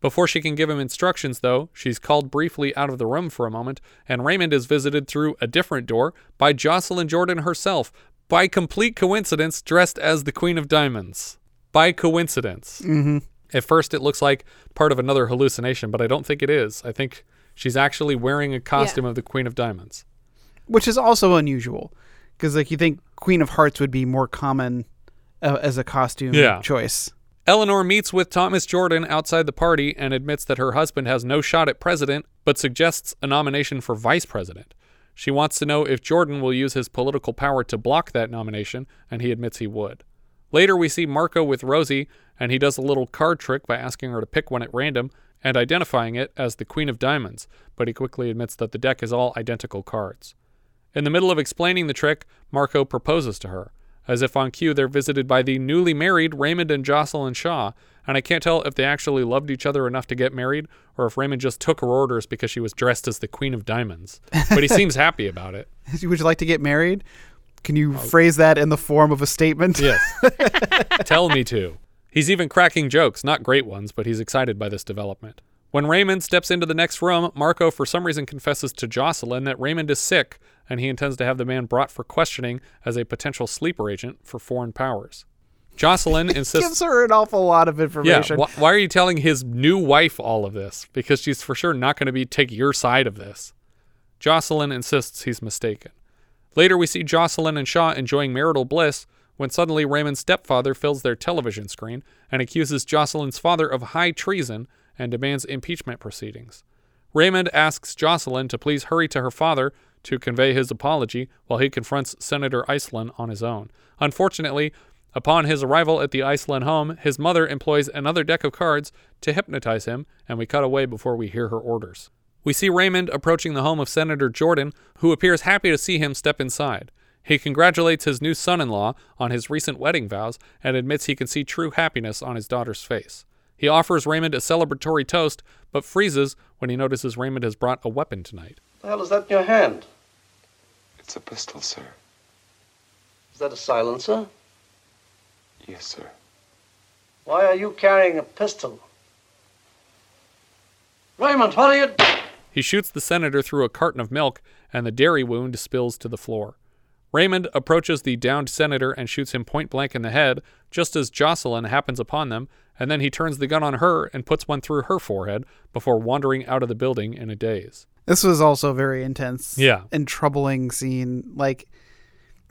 Before she can give him instructions, though, she's called briefly out of the room for a moment, and Raymond is visited through a different door by Jocelyn Jordan herself, by complete coincidence, dressed as the Queen of Diamonds. By coincidence. Mhm. At first, it looks like part of another hallucination, but I don't think it is. I think she's actually wearing a costume of the Queen of Diamonds. which is also unusual because like you think Queen of Hearts would be more common uh, as a costume Yeah. choice. Eleanor meets with Thomas Jordan outside the party and admits that her husband has no shot at president, but suggests a nomination for vice president. She wants to know if Jordan will use his political power to block that nomination, and he admits he would. Later, we see Marco with Rosie, and he does a little card trick by asking her to pick one at random and identifying it as the Queen of Diamonds, but he quickly admits that the deck is all identical cards. In the middle of explaining the trick, Marco proposes to her. As if on cue, they're visited by the newly married Raymond and Jocelyn Shaw, and I can't tell if they actually loved each other enough to get married or if Raymond just took her orders because she was dressed as the Queen of Diamonds. But he seems happy about it. Would you like to get married? Can you oh. phrase that in the form of a statement? Yes. Tell me to. He's even cracking jokes, not great ones, but he's excited by this development. When Raymond steps into the next room, Marco for some reason confesses to Jocelyn that Raymond is sick and he intends to have the man brought for questioning as a potential sleeper agent for foreign powers. Jocelyn insists Gives her an awful lot of yeah, information. wh- why are you telling his new wife all of this? Because she's for sure not going to be take your side of this. Jocelyn insists he's mistaken. Later, we see Jocelyn and Shaw enjoying marital bliss when suddenly Raymond's stepfather fills their television screen and accuses Jocelyn's father of high treason and demands impeachment proceedings. Raymond asks Jocelyn to please hurry to her father to convey his apology while he confronts Senator Iselin on his own. Unfortunately, upon his arrival at the Iselin home, his mother employs another deck of cards to hypnotize him, and we cut away before we hear her orders. We see Raymond approaching the home of Senator Jordan, who appears happy to see him step inside. He congratulates his new son in law on his recent wedding vows and admits he can see true happiness on his daughter's face. He offers Raymond a celebratory toast, but freezes when he notices Raymond has brought a weapon tonight. The hell is that in your hand? It's a pistol, sir. Is that a silencer? Yes, sir. Why are you carrying a pistol? Raymond, what are you? He shoots the senator through a carton of milk, and the dairy wound spills to the floor. Raymond approaches the downed senator and shoots him point blank in the head, just as Jocelyn happens upon them, and then he turns the gun on her and puts one through her forehead before wandering out of the building in a daze. This was also a very intense. Yeah. And troubling scene. Like,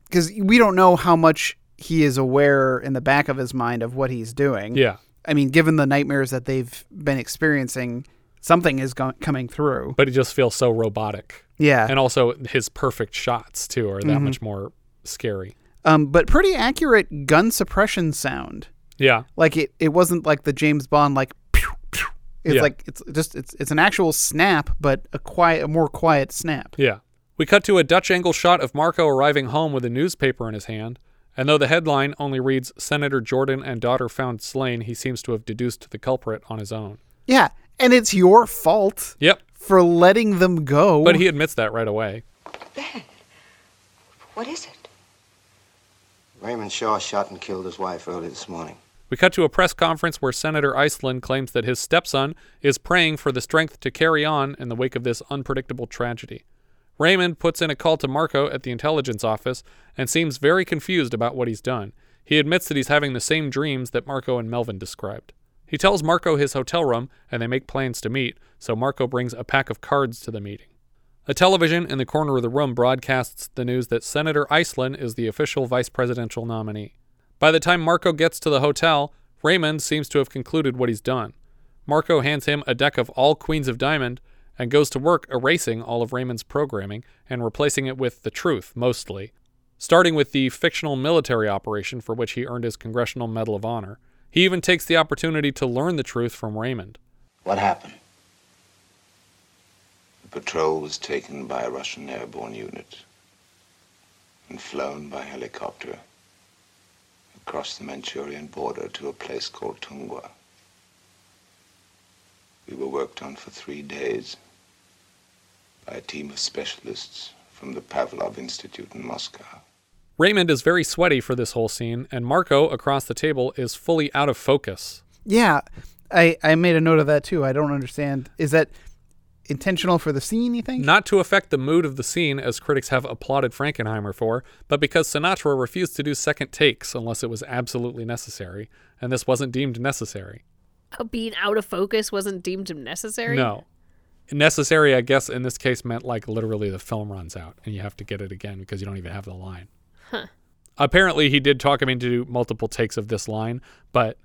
because we don't know how much he is aware in the back of his mind of what he's doing. Yeah. I mean, given the nightmares that they've been experiencing, something is go- coming through. But he just feels so robotic. Yeah. And also, his perfect shots, too, are that Mhm. much more scary. Um, but pretty accurate gun suppression sound. Yeah. Like it, it wasn't like the James Bond like. Pew, pew. It's Yeah. like it's just it's it's an actual snap, but a quiet, a more quiet snap. Yeah. We cut to a Dutch angle shot of Marco arriving home with a newspaper in his hand, and though the headline only reads Senator Jordan and daughter found slain, he seems to have deduced the culprit on his own. Yeah, and it's your fault. Yep. For letting them go. But he admits that right away. What is it? Raymond Shaw shot and killed his wife early this morning. We cut to a press conference where Senator Iselin claims that his stepson is praying for the strength to carry on in the wake of this unpredictable tragedy. Raymond puts in a call to Marco at the intelligence office and seems very confused about what he's done. He admits that he's having the same dreams that Marco and Melvin described. He tells Marco his hotel room and they make plans to meet, so Marco brings a pack of cards to the meeting. A television in the corner of the room broadcasts the news that Senator Iselin is the official vice presidential nominee. By the time Marco gets to the hotel, Raymond seems to have concluded what he's done. Marco hands him a deck of all Queens of Diamond and goes to work erasing all of Raymond's programming and replacing it with the truth, mostly, starting with the fictional military operation for which he earned his Congressional Medal of Honor. He even takes the opportunity to learn the truth from Raymond. What happened? The patrol was taken by a Russian airborne unit and flown by helicopter across the Manchurian border to a place called Tungwa. We were worked on for three days by a team of specialists from the Pavlov Institute in Moscow. Raymond is very sweaty for this whole scene, and Marco across the table is fully out of focus. Yeah, I I made a note of that too. I don't understand. Is that intentional for the scene? You think? Not to affect the mood of the scene, as critics have applauded Frankenheimer for, but because Sinatra refused to do second takes unless it was absolutely necessary, and this wasn't deemed necessary. Uh, Being out of focus wasn't deemed necessary. No. Necessary, I guess, in this case meant like literally the film runs out and you have to get it again because you don't even have the line. Huh. Apparently, he did talk him into multiple takes of this line, but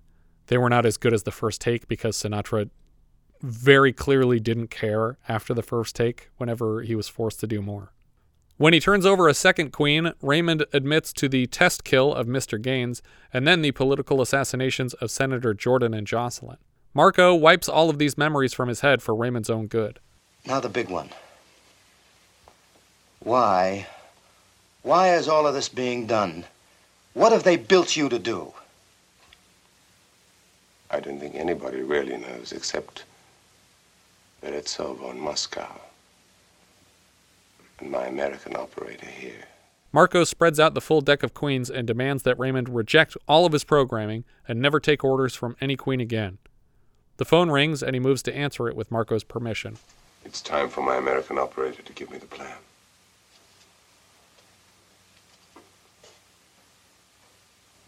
they were not as good as the first take because Sinatra very clearly didn't care after the first take whenever he was forced to do more. When he turns over a second queen, Raymond admits to the test kill of Mr. Gaines and then the political assassinations of Senator Jordan and Jocelyn. Marco wipes all of these memories from his head for Raymond's own good. Now the big one. Why? Why is all of this being done? What have they built you to do? I don't think anybody really knows except Beretsov in Moscow. and my American operator here. Marco spreads out the full deck of queens and demands that Raymond reject all of his programming and never take orders from any queen again. The phone rings and he moves to answer it with Marco's permission. It's time for my American operator to give me the plan.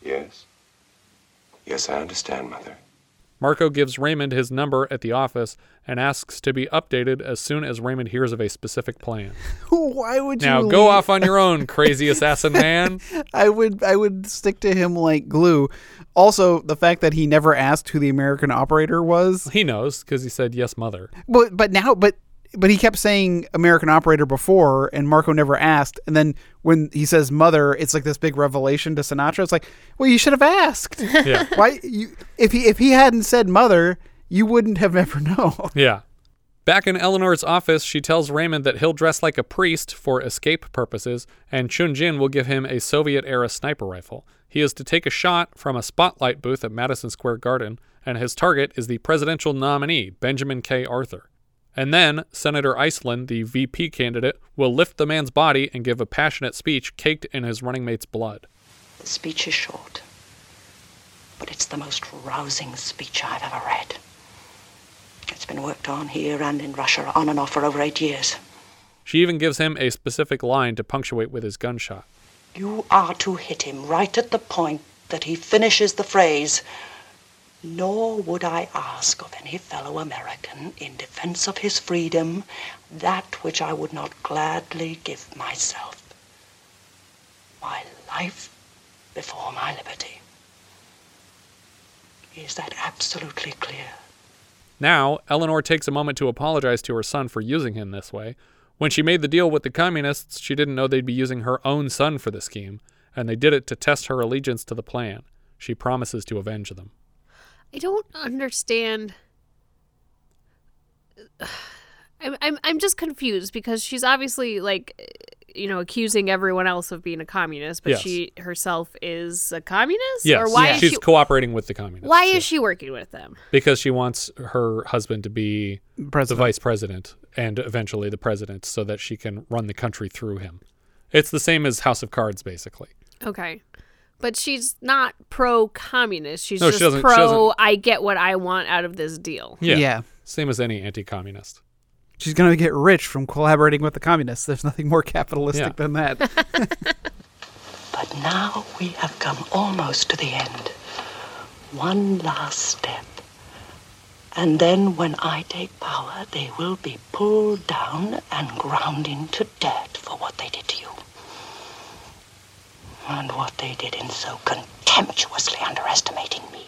Yes? Yes, I understand, Mother. Marco gives Raymond his number at the office and asks to be updated as soon as Raymond hears of a specific plan. Why would you Now go leave- off on your own, crazy assassin man. I would I would stick to him like glue. Also, the fact that he never asked who the American operator was. He knows because he said yes, mother. But but now but but he kept saying American operator before, and Marco never asked. And then when he says mother, it's like this big revelation to Sinatra. It's like, well, you should have asked. Yeah. Why you if he if he hadn't said mother, you wouldn't have ever known. Yeah. Back in Eleanor's office, she tells Raymond that he'll dress like a priest for escape purposes, and Chun Jin will give him a Soviet era sniper rifle. He is to take a shot from a spotlight booth at Madison Square Garden, and his target is the presidential nominee, Benjamin K. Arthur. And then Senator Iselin, the VP candidate, will lift the man's body and give a passionate speech caked in his running mate's blood. The speech is short, but it's the most rousing speech I've ever read. It's been worked on here and in Russia on and off for over eight years. She even gives him a specific line to punctuate with his gunshot. You are to hit him right at the point that he finishes the phrase, nor would I ask of any fellow American in defense of his freedom that which I would not gladly give myself my life before my liberty. Is that absolutely clear? Now, Eleanor takes a moment to apologize to her son for using him this way. When she made the deal with the communists, she didn't know they'd be using her own son for the scheme, and they did it to test her allegiance to the plan. She promises to avenge them. I don't understand. I'm I'm I'm just confused because she's obviously like you know accusing everyone else of being a communist, but Yes. she herself is a communist. Yes, or why is she's she cooperating with the communists. why is she working with them? Because she wants her husband to be the vice president and eventually the president so that she can run the country through him. It's the same as House of Cards, basically. Okay. But she's not pro communist. She's No, just she pro doesn't- I get what I want out of this deal. Yeah. Yeah. Same as any anti communist. She's going to get rich from collaborating with the communists. There's nothing more capitalistic Yeah. than that. But now we have come almost to the end. One last step. And then when I take power, they will be pulled down and ground into dirt for what they did to you. And what they did in so contemptuously underestimating me.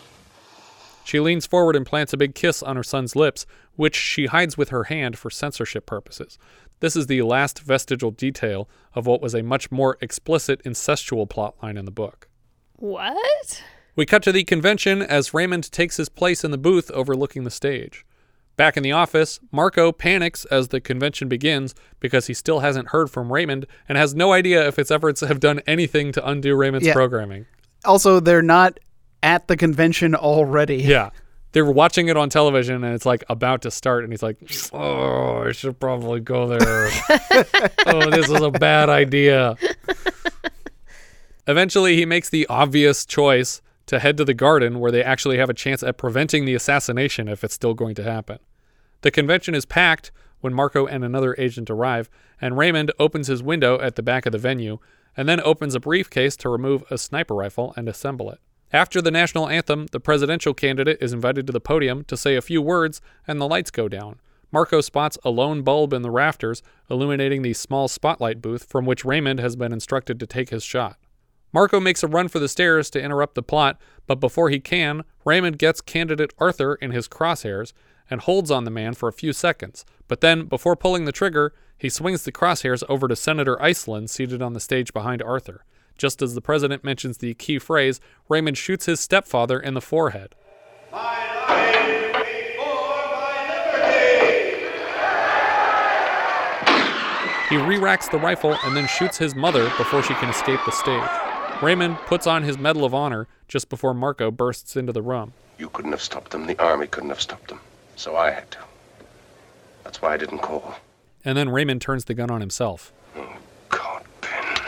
She leans forward and plants a big kiss on her son's lips, which she hides with her hand for censorship purposes. This is the last vestigial detail of what was a much more explicit incestual plotline in the book. What? We cut to the convention as Raymond takes his place in the booth overlooking the stage. Back in the office, Marco panics as the convention begins because he still hasn't heard from Raymond and has no idea if its efforts have done anything to undo Raymond's Yeah. programming. also, they're not at the convention already. Yeah. They're watching it on television and it's like about to start and he's like, "Oh, I should probably go there. oh, this is a bad idea." Eventually, he makes the obvious choice to head to the garden where they actually have a chance at preventing the assassination if it's still going to happen. The convention is packed when Marco and another agent arrive, and Raymond opens his window at the back of the venue and then opens a briefcase to remove a sniper rifle and assemble it. After the national anthem, the presidential candidate is invited to the podium to say a few words, and the lights go down. Marco spots a lone bulb in the rafters, illuminating the small spotlight booth from which Raymond has been instructed to take his shot. Marco makes a run for the stairs to interrupt the plot, but before he can, Raymond gets candidate Arthur in his crosshairs and holds on the man for a few seconds. But then, before pulling the trigger, he swings the crosshairs over to Senator Iselin seated on the stage behind Arthur. Just as the president mentions the key phrase, Raymond shoots his stepfather in the forehead. He re racks the rifle and then shoots his mother before she can escape the stage. Raymond puts on his Medal of Honor just before Marco bursts into the room. You couldn't have stopped them. The army couldn't have stopped them. So I had to. That's why I didn't call. And then Raymond turns the gun on himself. Oh, God, Ben.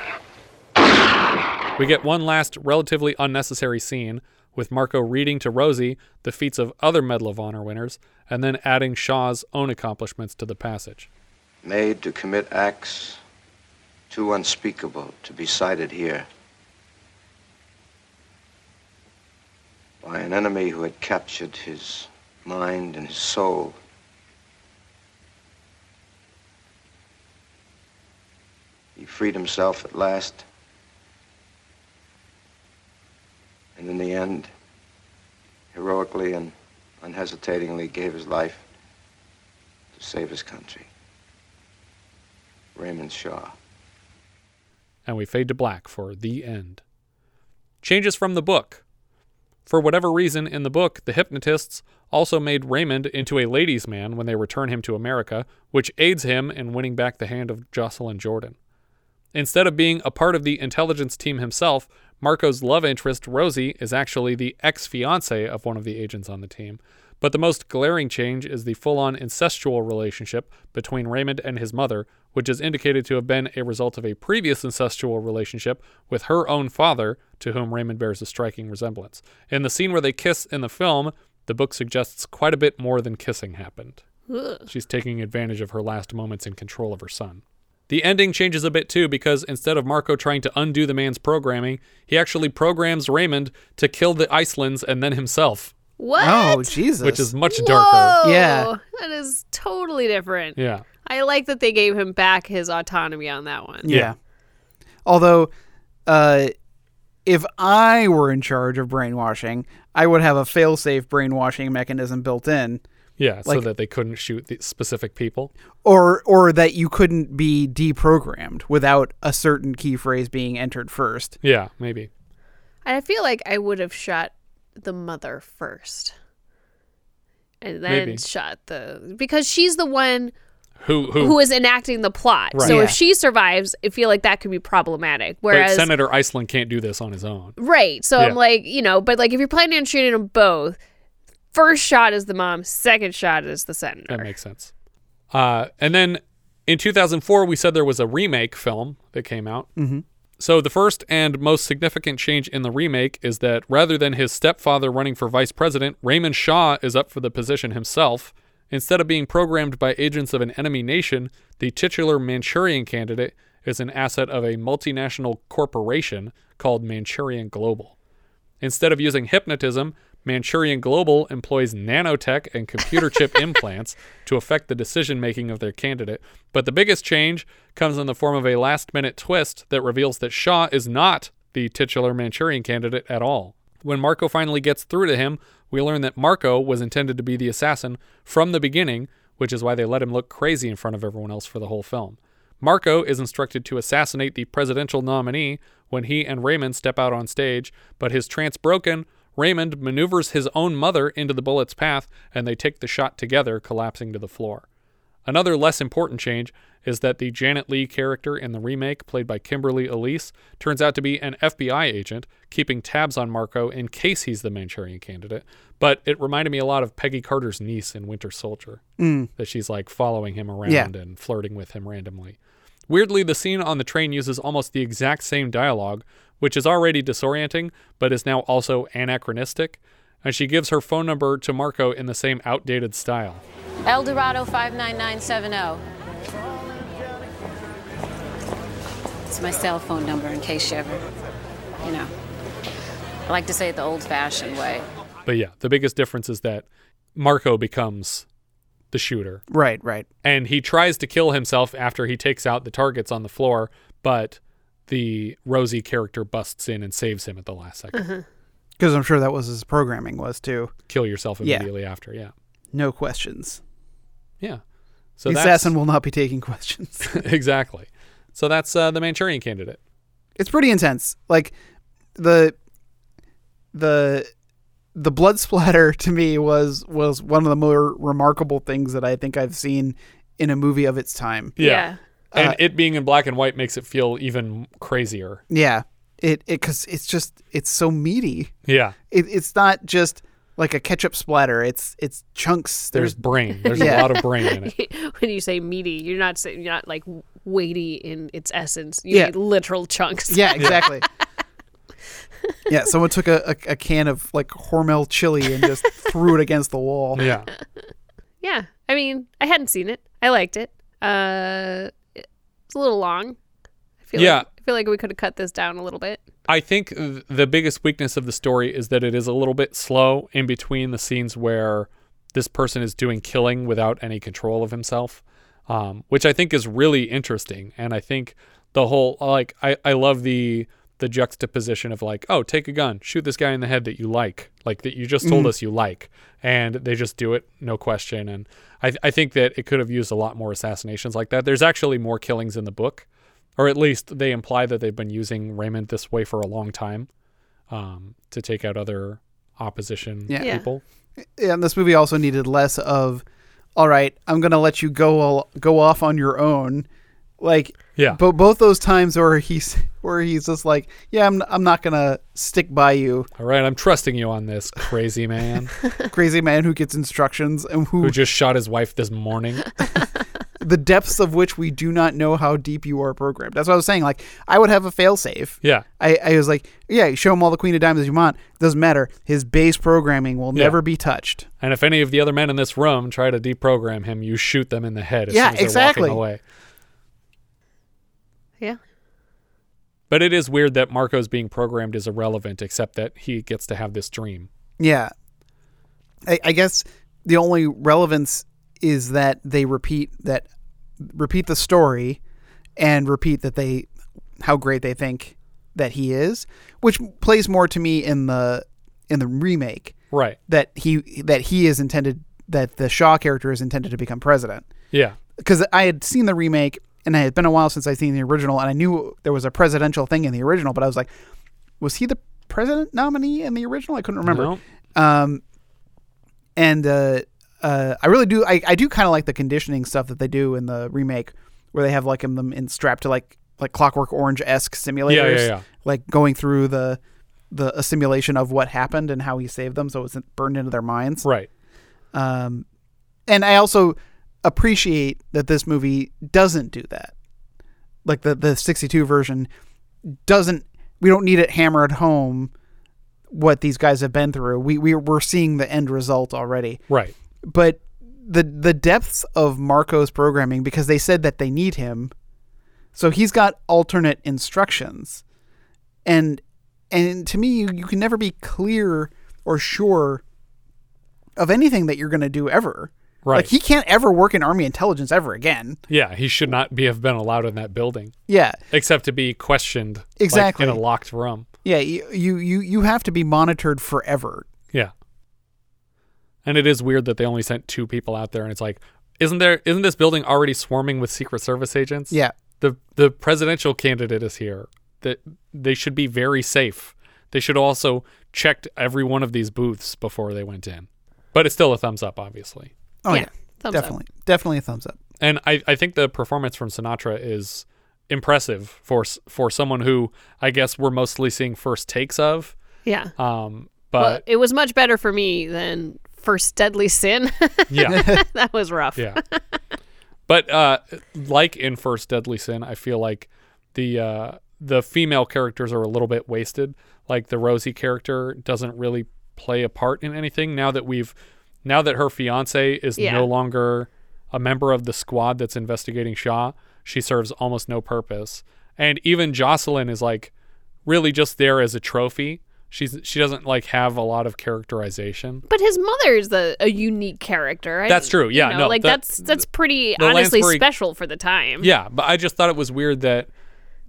We get one last relatively unnecessary scene with Marco reading to Rosie the feats of other Medal of Honor winners and then adding Shaw's own accomplishments to the passage. Made to commit acts too unspeakable to be cited here By an enemy who had captured his mind and his soul. He freed himself at last. And in the end, heroically and unhesitatingly gave his life to save his country. Raymond Shaw. and we fade to black for the end. Changes from the book. For whatever reason, in the book, the hypnotists also made Raymond into a ladies' man when they return him to America, which aids him in winning back the hand of Jocelyn Jordan. Instead of being a part of the intelligence team himself, Marco's love interest, Rosie, is actually the ex fiancee of one of the agents on the team. But the most glaring change is the full on incestual relationship between Raymond and his mother, which is indicated to have been a result of a previous incestual relationship with her own father, to whom Raymond bears a striking resemblance. In the scene where they kiss in the film, the book suggests quite a bit more than kissing happened. Ugh. She's taking advantage of her last moments in control of her son. The ending changes a bit too because instead of Marco trying to undo the man's programming, he actually programs Raymond to kill the Iselins and then himself. What? Oh, Jesus. Which is much darker. Whoa, Yeah. That is totally different. Yeah. I like that they gave him back his autonomy on that one. Yeah. Although, uh, if I were in charge of brainwashing, I would have a fail-safe brainwashing mechanism built in, Yeah, so that they couldn't shoot the specific people. or or that you couldn't be deprogrammed without a certain key phrase being entered first. Yeah, maybe. I feel like I would have shot the mother first. And then Maybe. shot the because she's the one Who who, who is enacting the plot. Right. So Yeah. if she survives, I feel like that could be problematic. but Whereas Senator Iselin can't do this on his own. Right. So Yeah. I'm like, you know, but like if you're planning on shooting them both, first shot is the mom, second shot is the senator. That makes sense. Uh, and then in 2004, we said there was a remake film that came out. Mhm. So the first and most significant change in the remake is that rather than his stepfather running for vice president, Raymond Shaw is up for the position himself. Instead of being programmed by agents of an enemy nation, the titular Manchurian candidate is an asset of a multinational corporation called Manchurian Global. Instead of using hypnotism, Manchurian Global employs nanotech and computer chip implants to affect the decision making of their candidate. But the biggest change comes in the form of a last minute twist that reveals that Shaw is not the titular Manchurian candidate at all. When Marco finally gets through to him, we learn that Marco was intended to be the assassin from the beginning, which is why they let him look crazy in front of everyone else for the whole film. Marco is instructed to assassinate the presidential nominee when he and Raymond step out on stage, but his trance broken, Raymond maneuvers his own mother into the bullet's path and they take the shot together, collapsing to the floor. Another less important change is that the Janet Leigh character in the remake, played by Kimberly Elise, turns out to be an FBI agent, keeping tabs on Marco in case he's the Manchurian candidate. But it reminded me a lot of Peggy Carter's niece in Winter Soldier, Mm. that she's like following him around Yeah. and flirting with him randomly. Weirdly, the scene on the train uses almost the exact same dialogue, which is already disorienting, but is now also anachronistic. And she gives her phone number to Marco in the same outdated style. El Dorado 59970. It's my cell phone number in case you ever, you know. I like to say it the old fashioned way. But yeah, the biggest difference is that Marco becomes the shooter. Right, right. And he tries to kill himself after he takes out the targets on the floor, but the Rosie character busts in and saves him at the last 2nd Uh-huh. Because I'm sure that was his programming was to Kill yourself Yeah. immediately after, yeah. No questions. Yeah. So the assassin will not be taking questions. exactly. So that's uh, the Manchurian candidate. it's pretty intense. Like the the the blood splatter to me was was one of the more remarkable things that I think I've seen in a movie of its time. Yeah. And Uh, it being in black and white makes it feel even crazier. Yeah. It it cuz it's just it's so meaty. Yeah. It, it's not just like a ketchup splatter. It's it's chunks. There's brain. There's a lot of brain in it. when you say meaty, you're not saying you're not like weighty in its essence. You Yeah. literal chunks. Yeah, exactly. yeah, someone took a, a, a can of like Hormel chili and just threw it against the wall. Yeah. Yeah, I mean, I hadn't seen it. I liked it. Uh, it's a little long. I feel Yeah. Like, I feel like we could have cut this down a little bit. I think th- the biggest weakness of the story is that it is a little bit slow in between the scenes where this person is doing killing without any control of himself, um, which I think is really interesting. And I think the whole like I, I love the the juxtaposition of like oh take a gun shoot this guy in the head that you like like that you just told Mhm. us you like and they just do it no question and I I think that it could have used a lot more assassinations like that. There's actually more killings in the book or at least they imply that they've been using Raymond this way for a long time um, to take out other opposition Yeah. Yeah. people. Yeah, and this movie also needed less of, all right, I'm gonna let you go all, go off on your own, like Yeah. But both those times where he's where he's just like, yeah, I'm I'm not gonna stick by you, All right, I'm trusting you on this, crazy man crazy man who gets instructions and who, who just shot his wife this morning. the depths of which we do not know how deep you are programmed. That's what I was saying. Like I would have a fail failsafe. Yeah. I, I was like, yeah, show him all the Queen of Diamonds you want. Doesn't matter. His base programming will Yeah. never be touched. And if any of the other men in this room try to deprogram him, you shoot them in the head as Yeah, soon as they're exactly. walking away. Yeah. But it is weird that Marco's being programmed is irrelevant, except that he gets to have this dream. Yeah. I, I guess the only relevance is that they repeat that repeat the story and repeat that they how great they think that he is, which plays more to me in the in the remake. Right. That he that he is intended that the Shaw character is intended to become president. Yeah. Because I had seen the remake and it had been a while since I'd seen the original and I knew there was a presidential thing in the original, but I was like, was he the president nominee in the original? I couldn't remember. Um, and uh, uh, I really do. I, I do kind of like the conditioning stuff that they do in the remake, where they have like them them in strapped to like like Clockwork Orange esque simulators, yeah. like going through the the a simulation of what happened and how he saved them, so it's burned into their minds. Right. Um, and I also appreciate that this movie doesn't do that. Like the the 62 version doesn't. We don't need it hammered home what these guys have been through. We we we're seeing the end result already. Right. But the the depths of Marco's programming because they said that they need him. So he's got alternate instructions. And and to me you, you can never be clear or sure of anything that you're going to do ever. Right. Like he can't ever work in army intelligence ever again. Yeah, he should not be have been allowed in that building. Yeah. Except to be questioned like, Exactly. in a locked room. Yeah, you, you you you have to be monitored forever. Yeah. And it is weird that they only sent two people out there and it's like isn't there isn't this building already swarming with secret service agents? Yeah. The the presidential candidate is here. That they should be very safe. They should also checked every one of these booths before they went in. But it's still a thumbs up obviously. Oh Yeah, yeah. thumbs up. definitely. Definitely a thumbs up. And I, I think the performance from Sinatra is impressive for for someone who I guess we're mostly seeing first takes of. Yeah. Um Well, but it was much better for me than First Deadly Sin. Yeah. that was rough. Yeah. But uh, like in First Deadly Sin, I feel like the uh, the female characters are a little bit wasted. Like the Rosie character doesn't really play a part in anything now that we've now that her fiance is Yeah. no longer a member of the squad that's investigating Shaw. She serves almost no purpose, and even Jocelyn is like really just there as a trophy. She's she doesn't like have a lot of characterization. But his mother's a, a unique character. I- That's true. Yeah, you know, no, like the- that's that's pretty honestly Lansbury- special for the time. Yeah, but I just thought it was weird that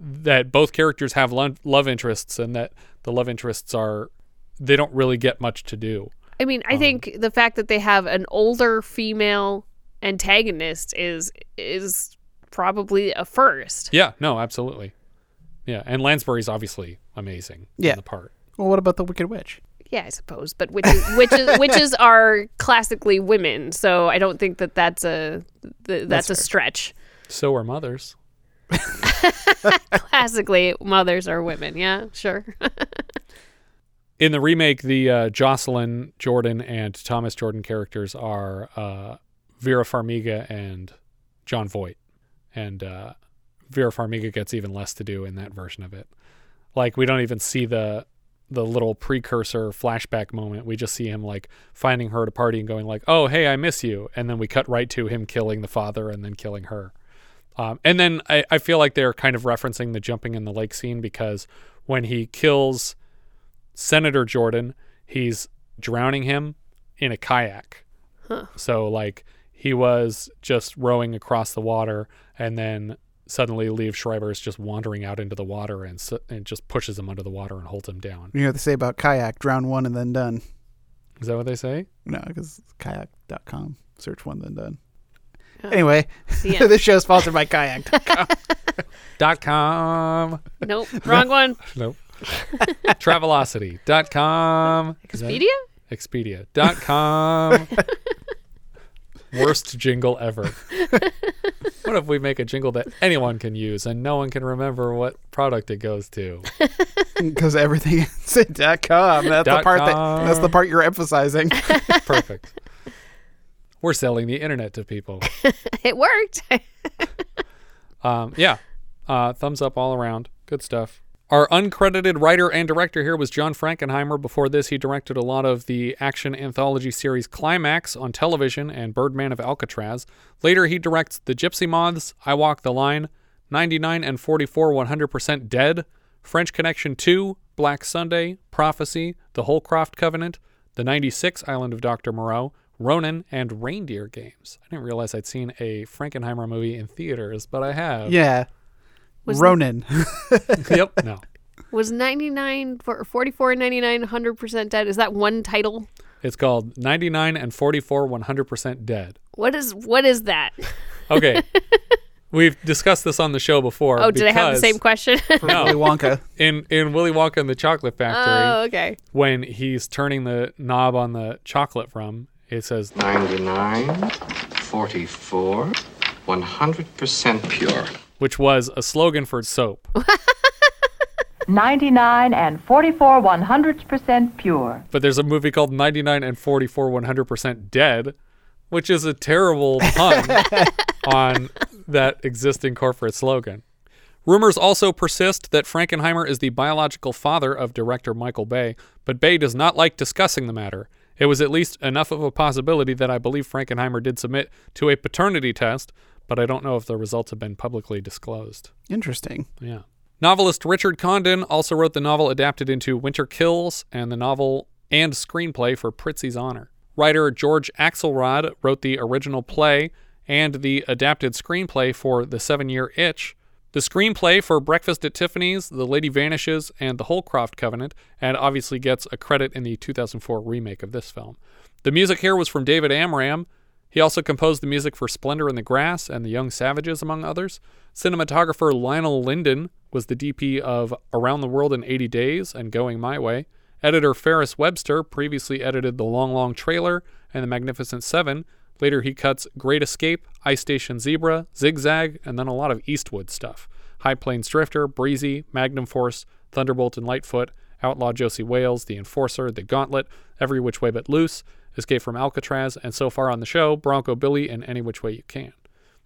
that both characters have lo- love interests and that the love interests are they don't really get much to do. I mean, I um, think the fact that they have an older female antagonist is is probably a first. Yeah, no, absolutely. Yeah, and Lansbury's obviously amazing Yeah. in the part. Well, what about the Wicked Witch? Yeah, I suppose, but witches witches witches are classically women, so I don't think that that's a th- that's, a stretch. So are mothers. classically, mothers are women. Yeah, sure. In the remake, the uh, Jocelyn Jordan and Thomas Jordan characters are uh, Vera Farmiga and Jon Voight, and uh, Vera Farmiga gets even less to do in that version of it. Like we don't even see the the little precursor flashback moment. We just see him like finding her at a party and going like, "Oh, hey, I miss you," and then we cut right to him killing the father and then killing her. Um, and then I, I feel like they're kind of referencing the jumping in the lake scene because when he kills Senator Jordan, he's drowning him in a kayak. Huh. So like he was just rowing across the water, and then suddenly Liev Schreiber is just wandering out into the water and and just pushes him under the water and holds him down. You know what they say about kayak: drown one and then done. Is that what they say? No, because kayak.com. Search one then done. Oh. Anyway, The end. this show is sponsored by kayak.com. Dot com. Nope, wrong one. Nope. Travelocity.com. Is that- Expedia? Expedia.com. Worst jingle ever. what if we make a jingle that anyone can use and no one can remember what product it goes to? Because everything is at dot .com. That's the Dot part that that's the part you're emphasizing. Perfect. We're selling the internet to people. it worked. Um, yeah. Uh, thumbs up all around. Good stuff. Our uncredited writer and director here was John Frankenheimer. Before this, he directed a lot of the action anthology series Climax on television and Birdman of Alcatraz. Later, he directs The Gypsy Moths, I Walk the Line, 99 and 44 100% Dead, French Connection 2, Black Sunday, Prophecy, The Holcroft Covenant, The 96 Island of Dr. Moreau, Ronin, and Reindeer Games. I didn't realize I'd seen a Frankenheimer movie in theaters, but I have. yeah. Was- Ronin. yep. No. Was 99 for 44 and 99 100% dead? Is that one title? It's called 99 and 44 100% Dead. What is what is that? Okay. We've discussed this on the show before. Oh, did I have the same question? No. Willy Wonka. In in Willy Wonka and the Chocolate Factory, Oh, okay. when he's turning the knob on the chocolate from, it says 99, 44, 100% pure. Which was a slogan for soap. 99 and 44 100% pure. But there's a movie called 99 and 44 100% Dead, which is a terrible pun on that existing corporate slogan. Rumors also persist that Frankenheimer is the biological father of director Michael Bay, but Bay does not like discussing the matter. It was at least enough of a possibility that I believe Frankenheimer did submit to a paternity test, but I don't know if the results have been publicly disclosed. Interesting. Yeah. Novelist Richard Condon also wrote the novel adapted into Winter Kills and the novel and screenplay for Prizzi's Honor. Writer George Axelrod wrote the original play and the adapted screenplay for The Seven Year Itch, the screenplay for Breakfast at Tiffany's, The Lady Vanishes, and The Holcroft Covenant, and obviously gets a credit in the 2004 remake of this film. The music here was from David Amram. He also composed the music for Splendor in the Grass and The Young Savages, among others. Cinematographer Lionel Linden was the DP of Around the World in 80 Days and Going My Way. Editor Ferris Webster previously edited The Long Long Trailer and The Magnificent Seven. Later, he cuts Great Escape, Ice Station Zebra, Zigzag, and then a lot of Eastwood stuff. High Plains Drifter, Breezy, Magnum Force, Thunderbolt and Lightfoot, Outlaw Josey Wales, The Enforcer, The Gauntlet, Every Which Way But Loose, Escape from Alcatraz, and so far on the show, Bronco Billy and Any Which Way You Can.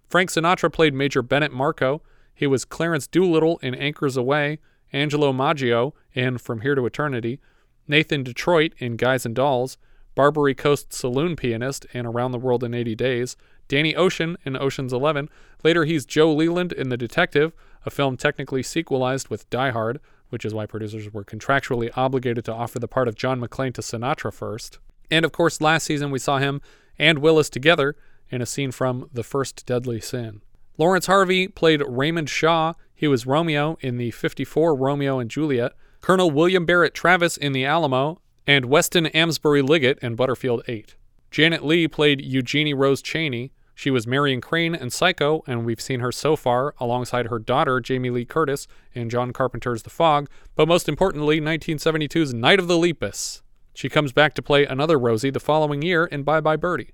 Frank Sinatra played Major Bennett Marco. He was Clarence Doolittle in Anchors Aweigh, Angelo Maggio in From Here to Eternity, Nathan Detroit in Guys and Dolls, Barbary Coast saloon pianist in Around the World in 80 Days, Danny Ocean in Ocean's 11. Later, he's Joe Leland in The Detective, a film technically sequelized with Die Hard, which is why producers were contractually obligated to offer the part of John McClane to Sinatra first. And of course, last season we saw him and Willis together in a scene from The First Deadly Sin. Laurence Harvey played Raymond Shaw. He was Romeo in the 54 Romeo and Juliet, Colonel William Barrett Travis in The Alamo, and Weston Amsbury Liggett in Butterfield 8. Janet Leigh played Eugenie Rose Cheney. She was Marion Crane in Psycho, and we've seen her so far alongside her daughter, Jamie Lee Curtis, in John Carpenter's The Fog, but most importantly, 1972's Night of the Lepus. She comes back to play another Rosie the following year in Bye Bye Birdie.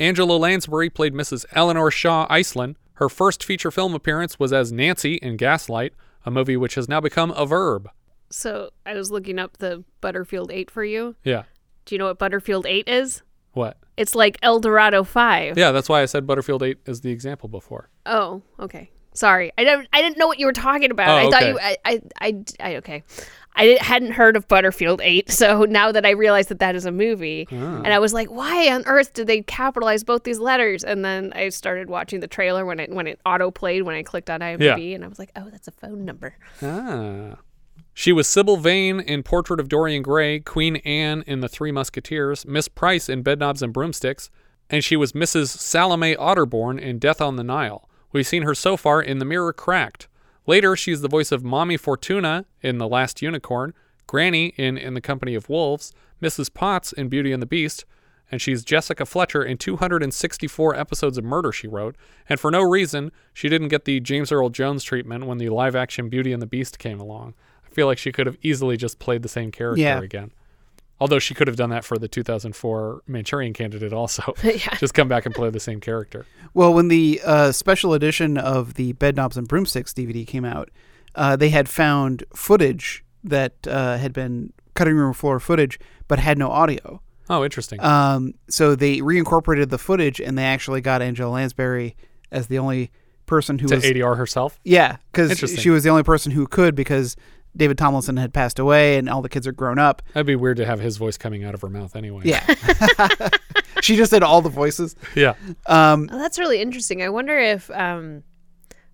Angela Lansbury played Mrs. Eleanor Shaw Iselin. Her first feature film appearance was as Nancy in Gaslight, a movie which has now become a verb. So I was looking up the Butterfield 8 for you. Yeah. Do you know what Butterfield 8 is? What? It's like El Dorado 5. Yeah, that's why I said Butterfield 8 is the example before. Oh, okay. Sorry. I don't I didn't know what you were talking about. Oh, I thought you I, I I I okay. I hadn't heard of Butterfield 8, so now that I realized that that is a movie, Ah. and I was like, why on earth did they capitalize both these letters? And then I started watching the trailer when it when it auto played when I clicked on IMDb, and I was like, oh, that's a phone number. Ah. She was Sybil Vane in Portrait of Dorian Gray, Queen Anne in The Three Musketeers, Miss Price in Bedknobs and Broomsticks, and she was Mrs. Salome Otterborn in Death on the Nile. We've seen her so far in The Mirror Cracked. Later, she's the voice of Mommy Fortuna in The Last Unicorn, Granny in In the Company of Wolves, Mrs. Potts in Beauty and the Beast, and she's Jessica Fletcher in 264 episodes of Murder She Wrote. And for no reason, she didn't get the James Earl Jones treatment when the live action Beauty and the Beast came along. I feel like she could have easily just played the same character Yeah. again. Although she could have done that for the 2004 Manchurian Candidate also. Yeah. Just come back and play the same character. Well, when the uh, special edition of the Bedknobs and Broomsticks DVD came out, uh, they had found footage that uh, had been cutting room floor footage, but had no audio. Oh, interesting. Um, so they reincorporated the footage, and they actually got Angela Lansbury as the only person who to was ADR herself? Yeah, because she was the only person who could because David Tomlinson had passed away, and all the kids are grown up. That'd be weird to have his voice coming out of her mouth anyway. Yeah, she just did all the voices. Yeah. Um, Oh, that's really interesting. I wonder if um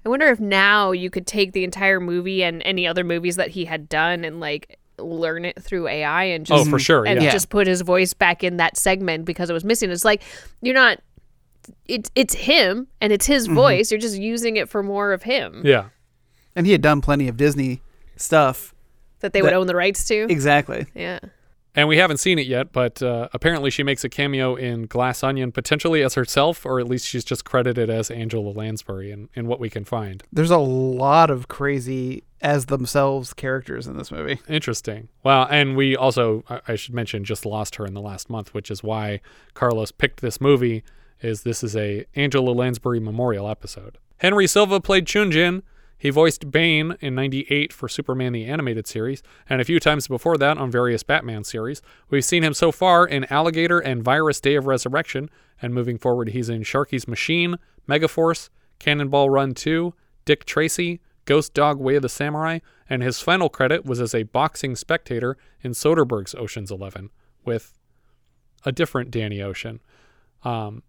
I wonder if now you could take the entire movie and any other movies that he had done and like learn it through AI and Oh, just for sure, and yeah. just put his voice back in that segment because it was missing. It's like you're not it's it's him and it's his Mhm. voice. You're just using it for more of him. Yeah. and he had done plenty of Disney stuff That they would own the rights to. Exactly. Yeah. And we haven't seen it yet, but uh, apparently she makes a cameo in Glass Onion, potentially as herself, or at least she's just credited as Angela Lansbury in, in what we can find. There's a lot of crazy as themselves characters in this movie. Interesting. Well, and we also, I- I should mention, just lost her in the last month, which is why Carlos picked this movie. Is this is a Angela Lansbury memorial episode? Henry Silva played Chunjin. He voiced Bane in 98 for Superman the Animated Series, and a few times before that on various Batman series. We've seen him so far in Alligator and Virus Day of Resurrection, and moving forward, he's in Sharky's Machine, Megaforce, Cannonball Run 2, Dick Tracy, Ghost Dog Way of the Samurai, and his final credit was as a boxing spectator in Soderbergh's Ocean's Eleven with a different Danny Ocean. Um,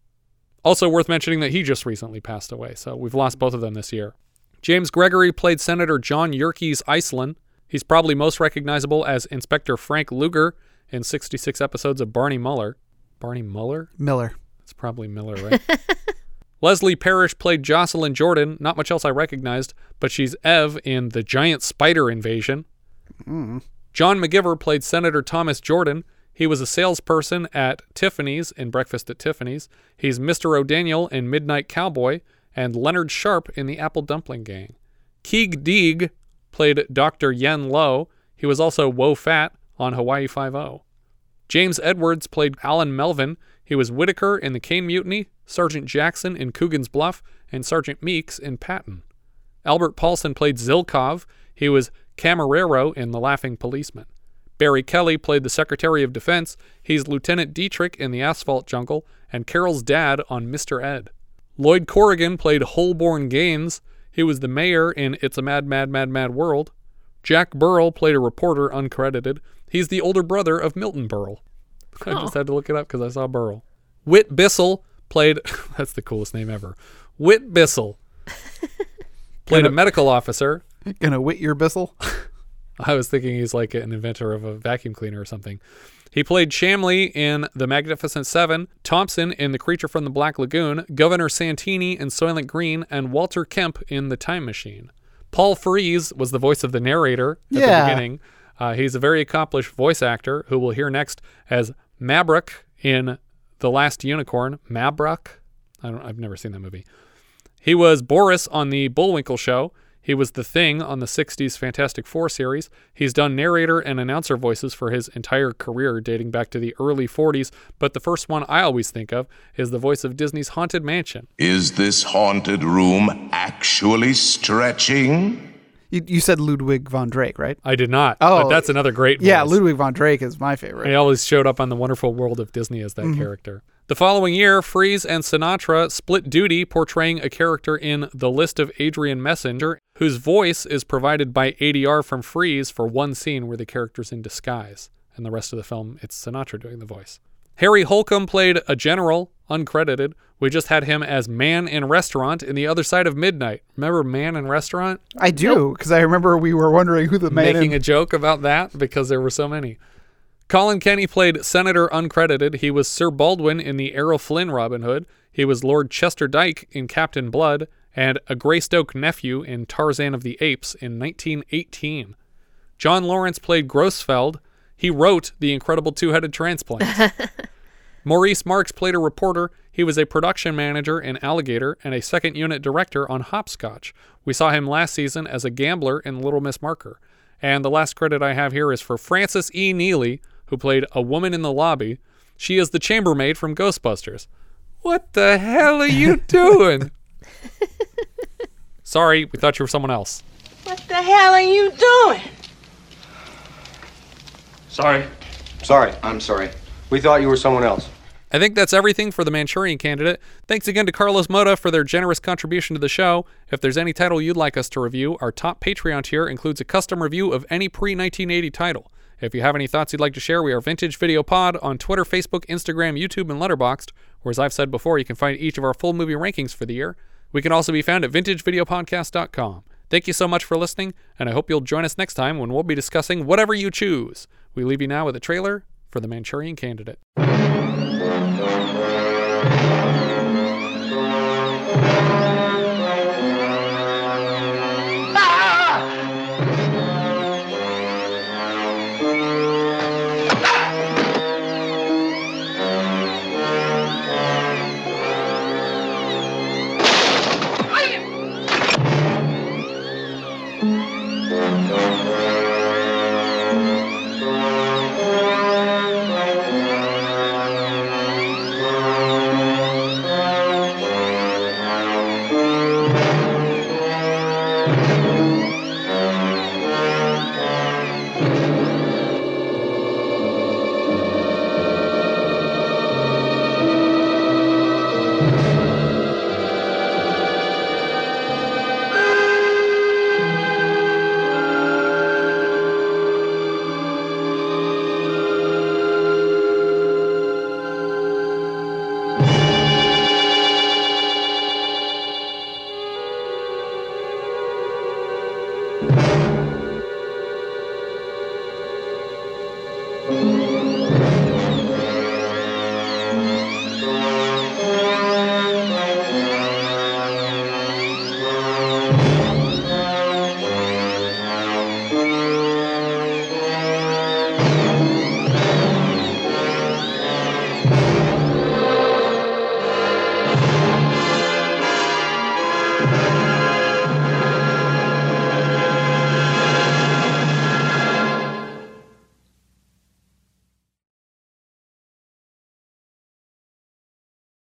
also worth mentioning that he just recently passed away, so we've lost both of them this year. James Gregory played Senator John Yerkes Iselin. He's probably most recognizable as Inspector Frank Luger in 66 episodes of Barney Muller. Barney Muller? Miller. It's probably Miller, right? Leslie Parrish played Jocelyn Jordan. Not much else I recognized, but she's Ev in The Giant Spider Invasion. Mm. John McGiver played Senator Thomas Jordan. He was a salesperson at Tiffany's in Breakfast at Tiffany's. He's Mr. O'Daniel in Midnight Cowboy and Leonard Sharp in The Apple Dumpling Gang. Khigh Dhiegh played Dr. Yen Lo. He was also Wo Fat on Hawaii Five-O. James Edwards played Alan Melvin. He was Whitaker in The Caine Mutiny, Sergeant Jackson in Coogan's Bluff, and Sergeant Meeks in Patton. Albert Paulsen played Zilkov. He was Camarero in The Laughing Policeman. Barry Kelly played the Secretary of Defense. He's Lieutenant Dietrich in The Asphalt Jungle, and Carol's dad on Mr. Ed. Lloyd Corrigan played Holborn Gaines. He was the mayor in It's a Mad, Mad, Mad, Mad World. Jack Berle played a reporter, uncredited. He's the older brother of Milton Berle. I just had to look it up because I saw Berle. Whit Bissell played, that's the coolest name ever. Whit Bissell played a Gonna- medical officer. Gonna wit your Bissell? I was thinking he's like an inventor of a vacuum cleaner or something. He played Shamley in The Magnificent Seven, Thompson in The Creature from the Black Lagoon, Governor Santini in Soylent Green, and Walter Kemp in The Time Machine. Paul Frees was the voice of the narrator at Yeah. the beginning. Uh, he's a very accomplished voice actor who we'll hear next as Mabruk in The Last Unicorn. Mabruk? I don't, I've never seen that movie. He was Boris on the Bullwinkle Show. He was the Thing on the 60s Fantastic Four series. He's done narrator and announcer voices for his entire career, dating back to the early 40s. But the first one I always think of is the voice of Disney's Haunted Mansion. Is this haunted room actually stretching? You, you said Ludwig von Drake, right? I did not. Oh, but that's another great Yeah. Ludwig von Drake is my favorite. He always showed up on the Wonderful World of Disney as that Mhm. character. The following year, Frees and Sinatra split duty portraying a character in The List of Adrian Messenger, whose voice is provided by ADR from Frees for one scene where the character's in disguise. And the rest of the film, it's Sinatra doing the voice. Harry Holcomb played a general, uncredited. We just had him as Man in Restaurant in The Other Side of Midnight. Remember Man in Restaurant? I do because I remember we were wondering who the man Making in- a joke about that because there were so many. Colin Kenny played Senator uncredited. He was Sir Baldwin in the Errol Flynn Robin Hood. He was Lord Chester Dyke in Captain Blood and a Greystoke nephew in Tarzan of the Apes in 1918. John Lawrence played Grossfeld. He wrote The Incredible Two-Headed Transplant. Maurice Marks played a reporter. He was a production manager in Alligator and a second unit director on Hopscotch. We saw him last season as a gambler in Little Miss Marker. And the last credit I have here is for Francis E. Neely, who played a woman in the lobby. She is the chambermaid from Ghostbusters. What the hell are you doing? Sorry, we thought you were someone else. What the hell are you doing? Sorry. Sorry. I'm sorry. We thought you were someone else. I think that's everything for the Manchurian Candidate. Thanks again to Carlos Moda for their generous contribution to the show. If there's any title you'd like us to review, our top Patreon tier includes a custom review of any pre 1980 title. If you have any thoughts you'd like to share, we are Vintage Video Pod on Twitter, Facebook, Instagram, YouTube, and Letterboxd. Or as I've said before, you can find each of our full movie rankings for the year. We can also be found at vintagevideopodcast.com. Thank you so much for listening, and I hope you'll join us next time when we'll be discussing whatever you choose. We leave you now with a trailer for The Manchurian Candidate.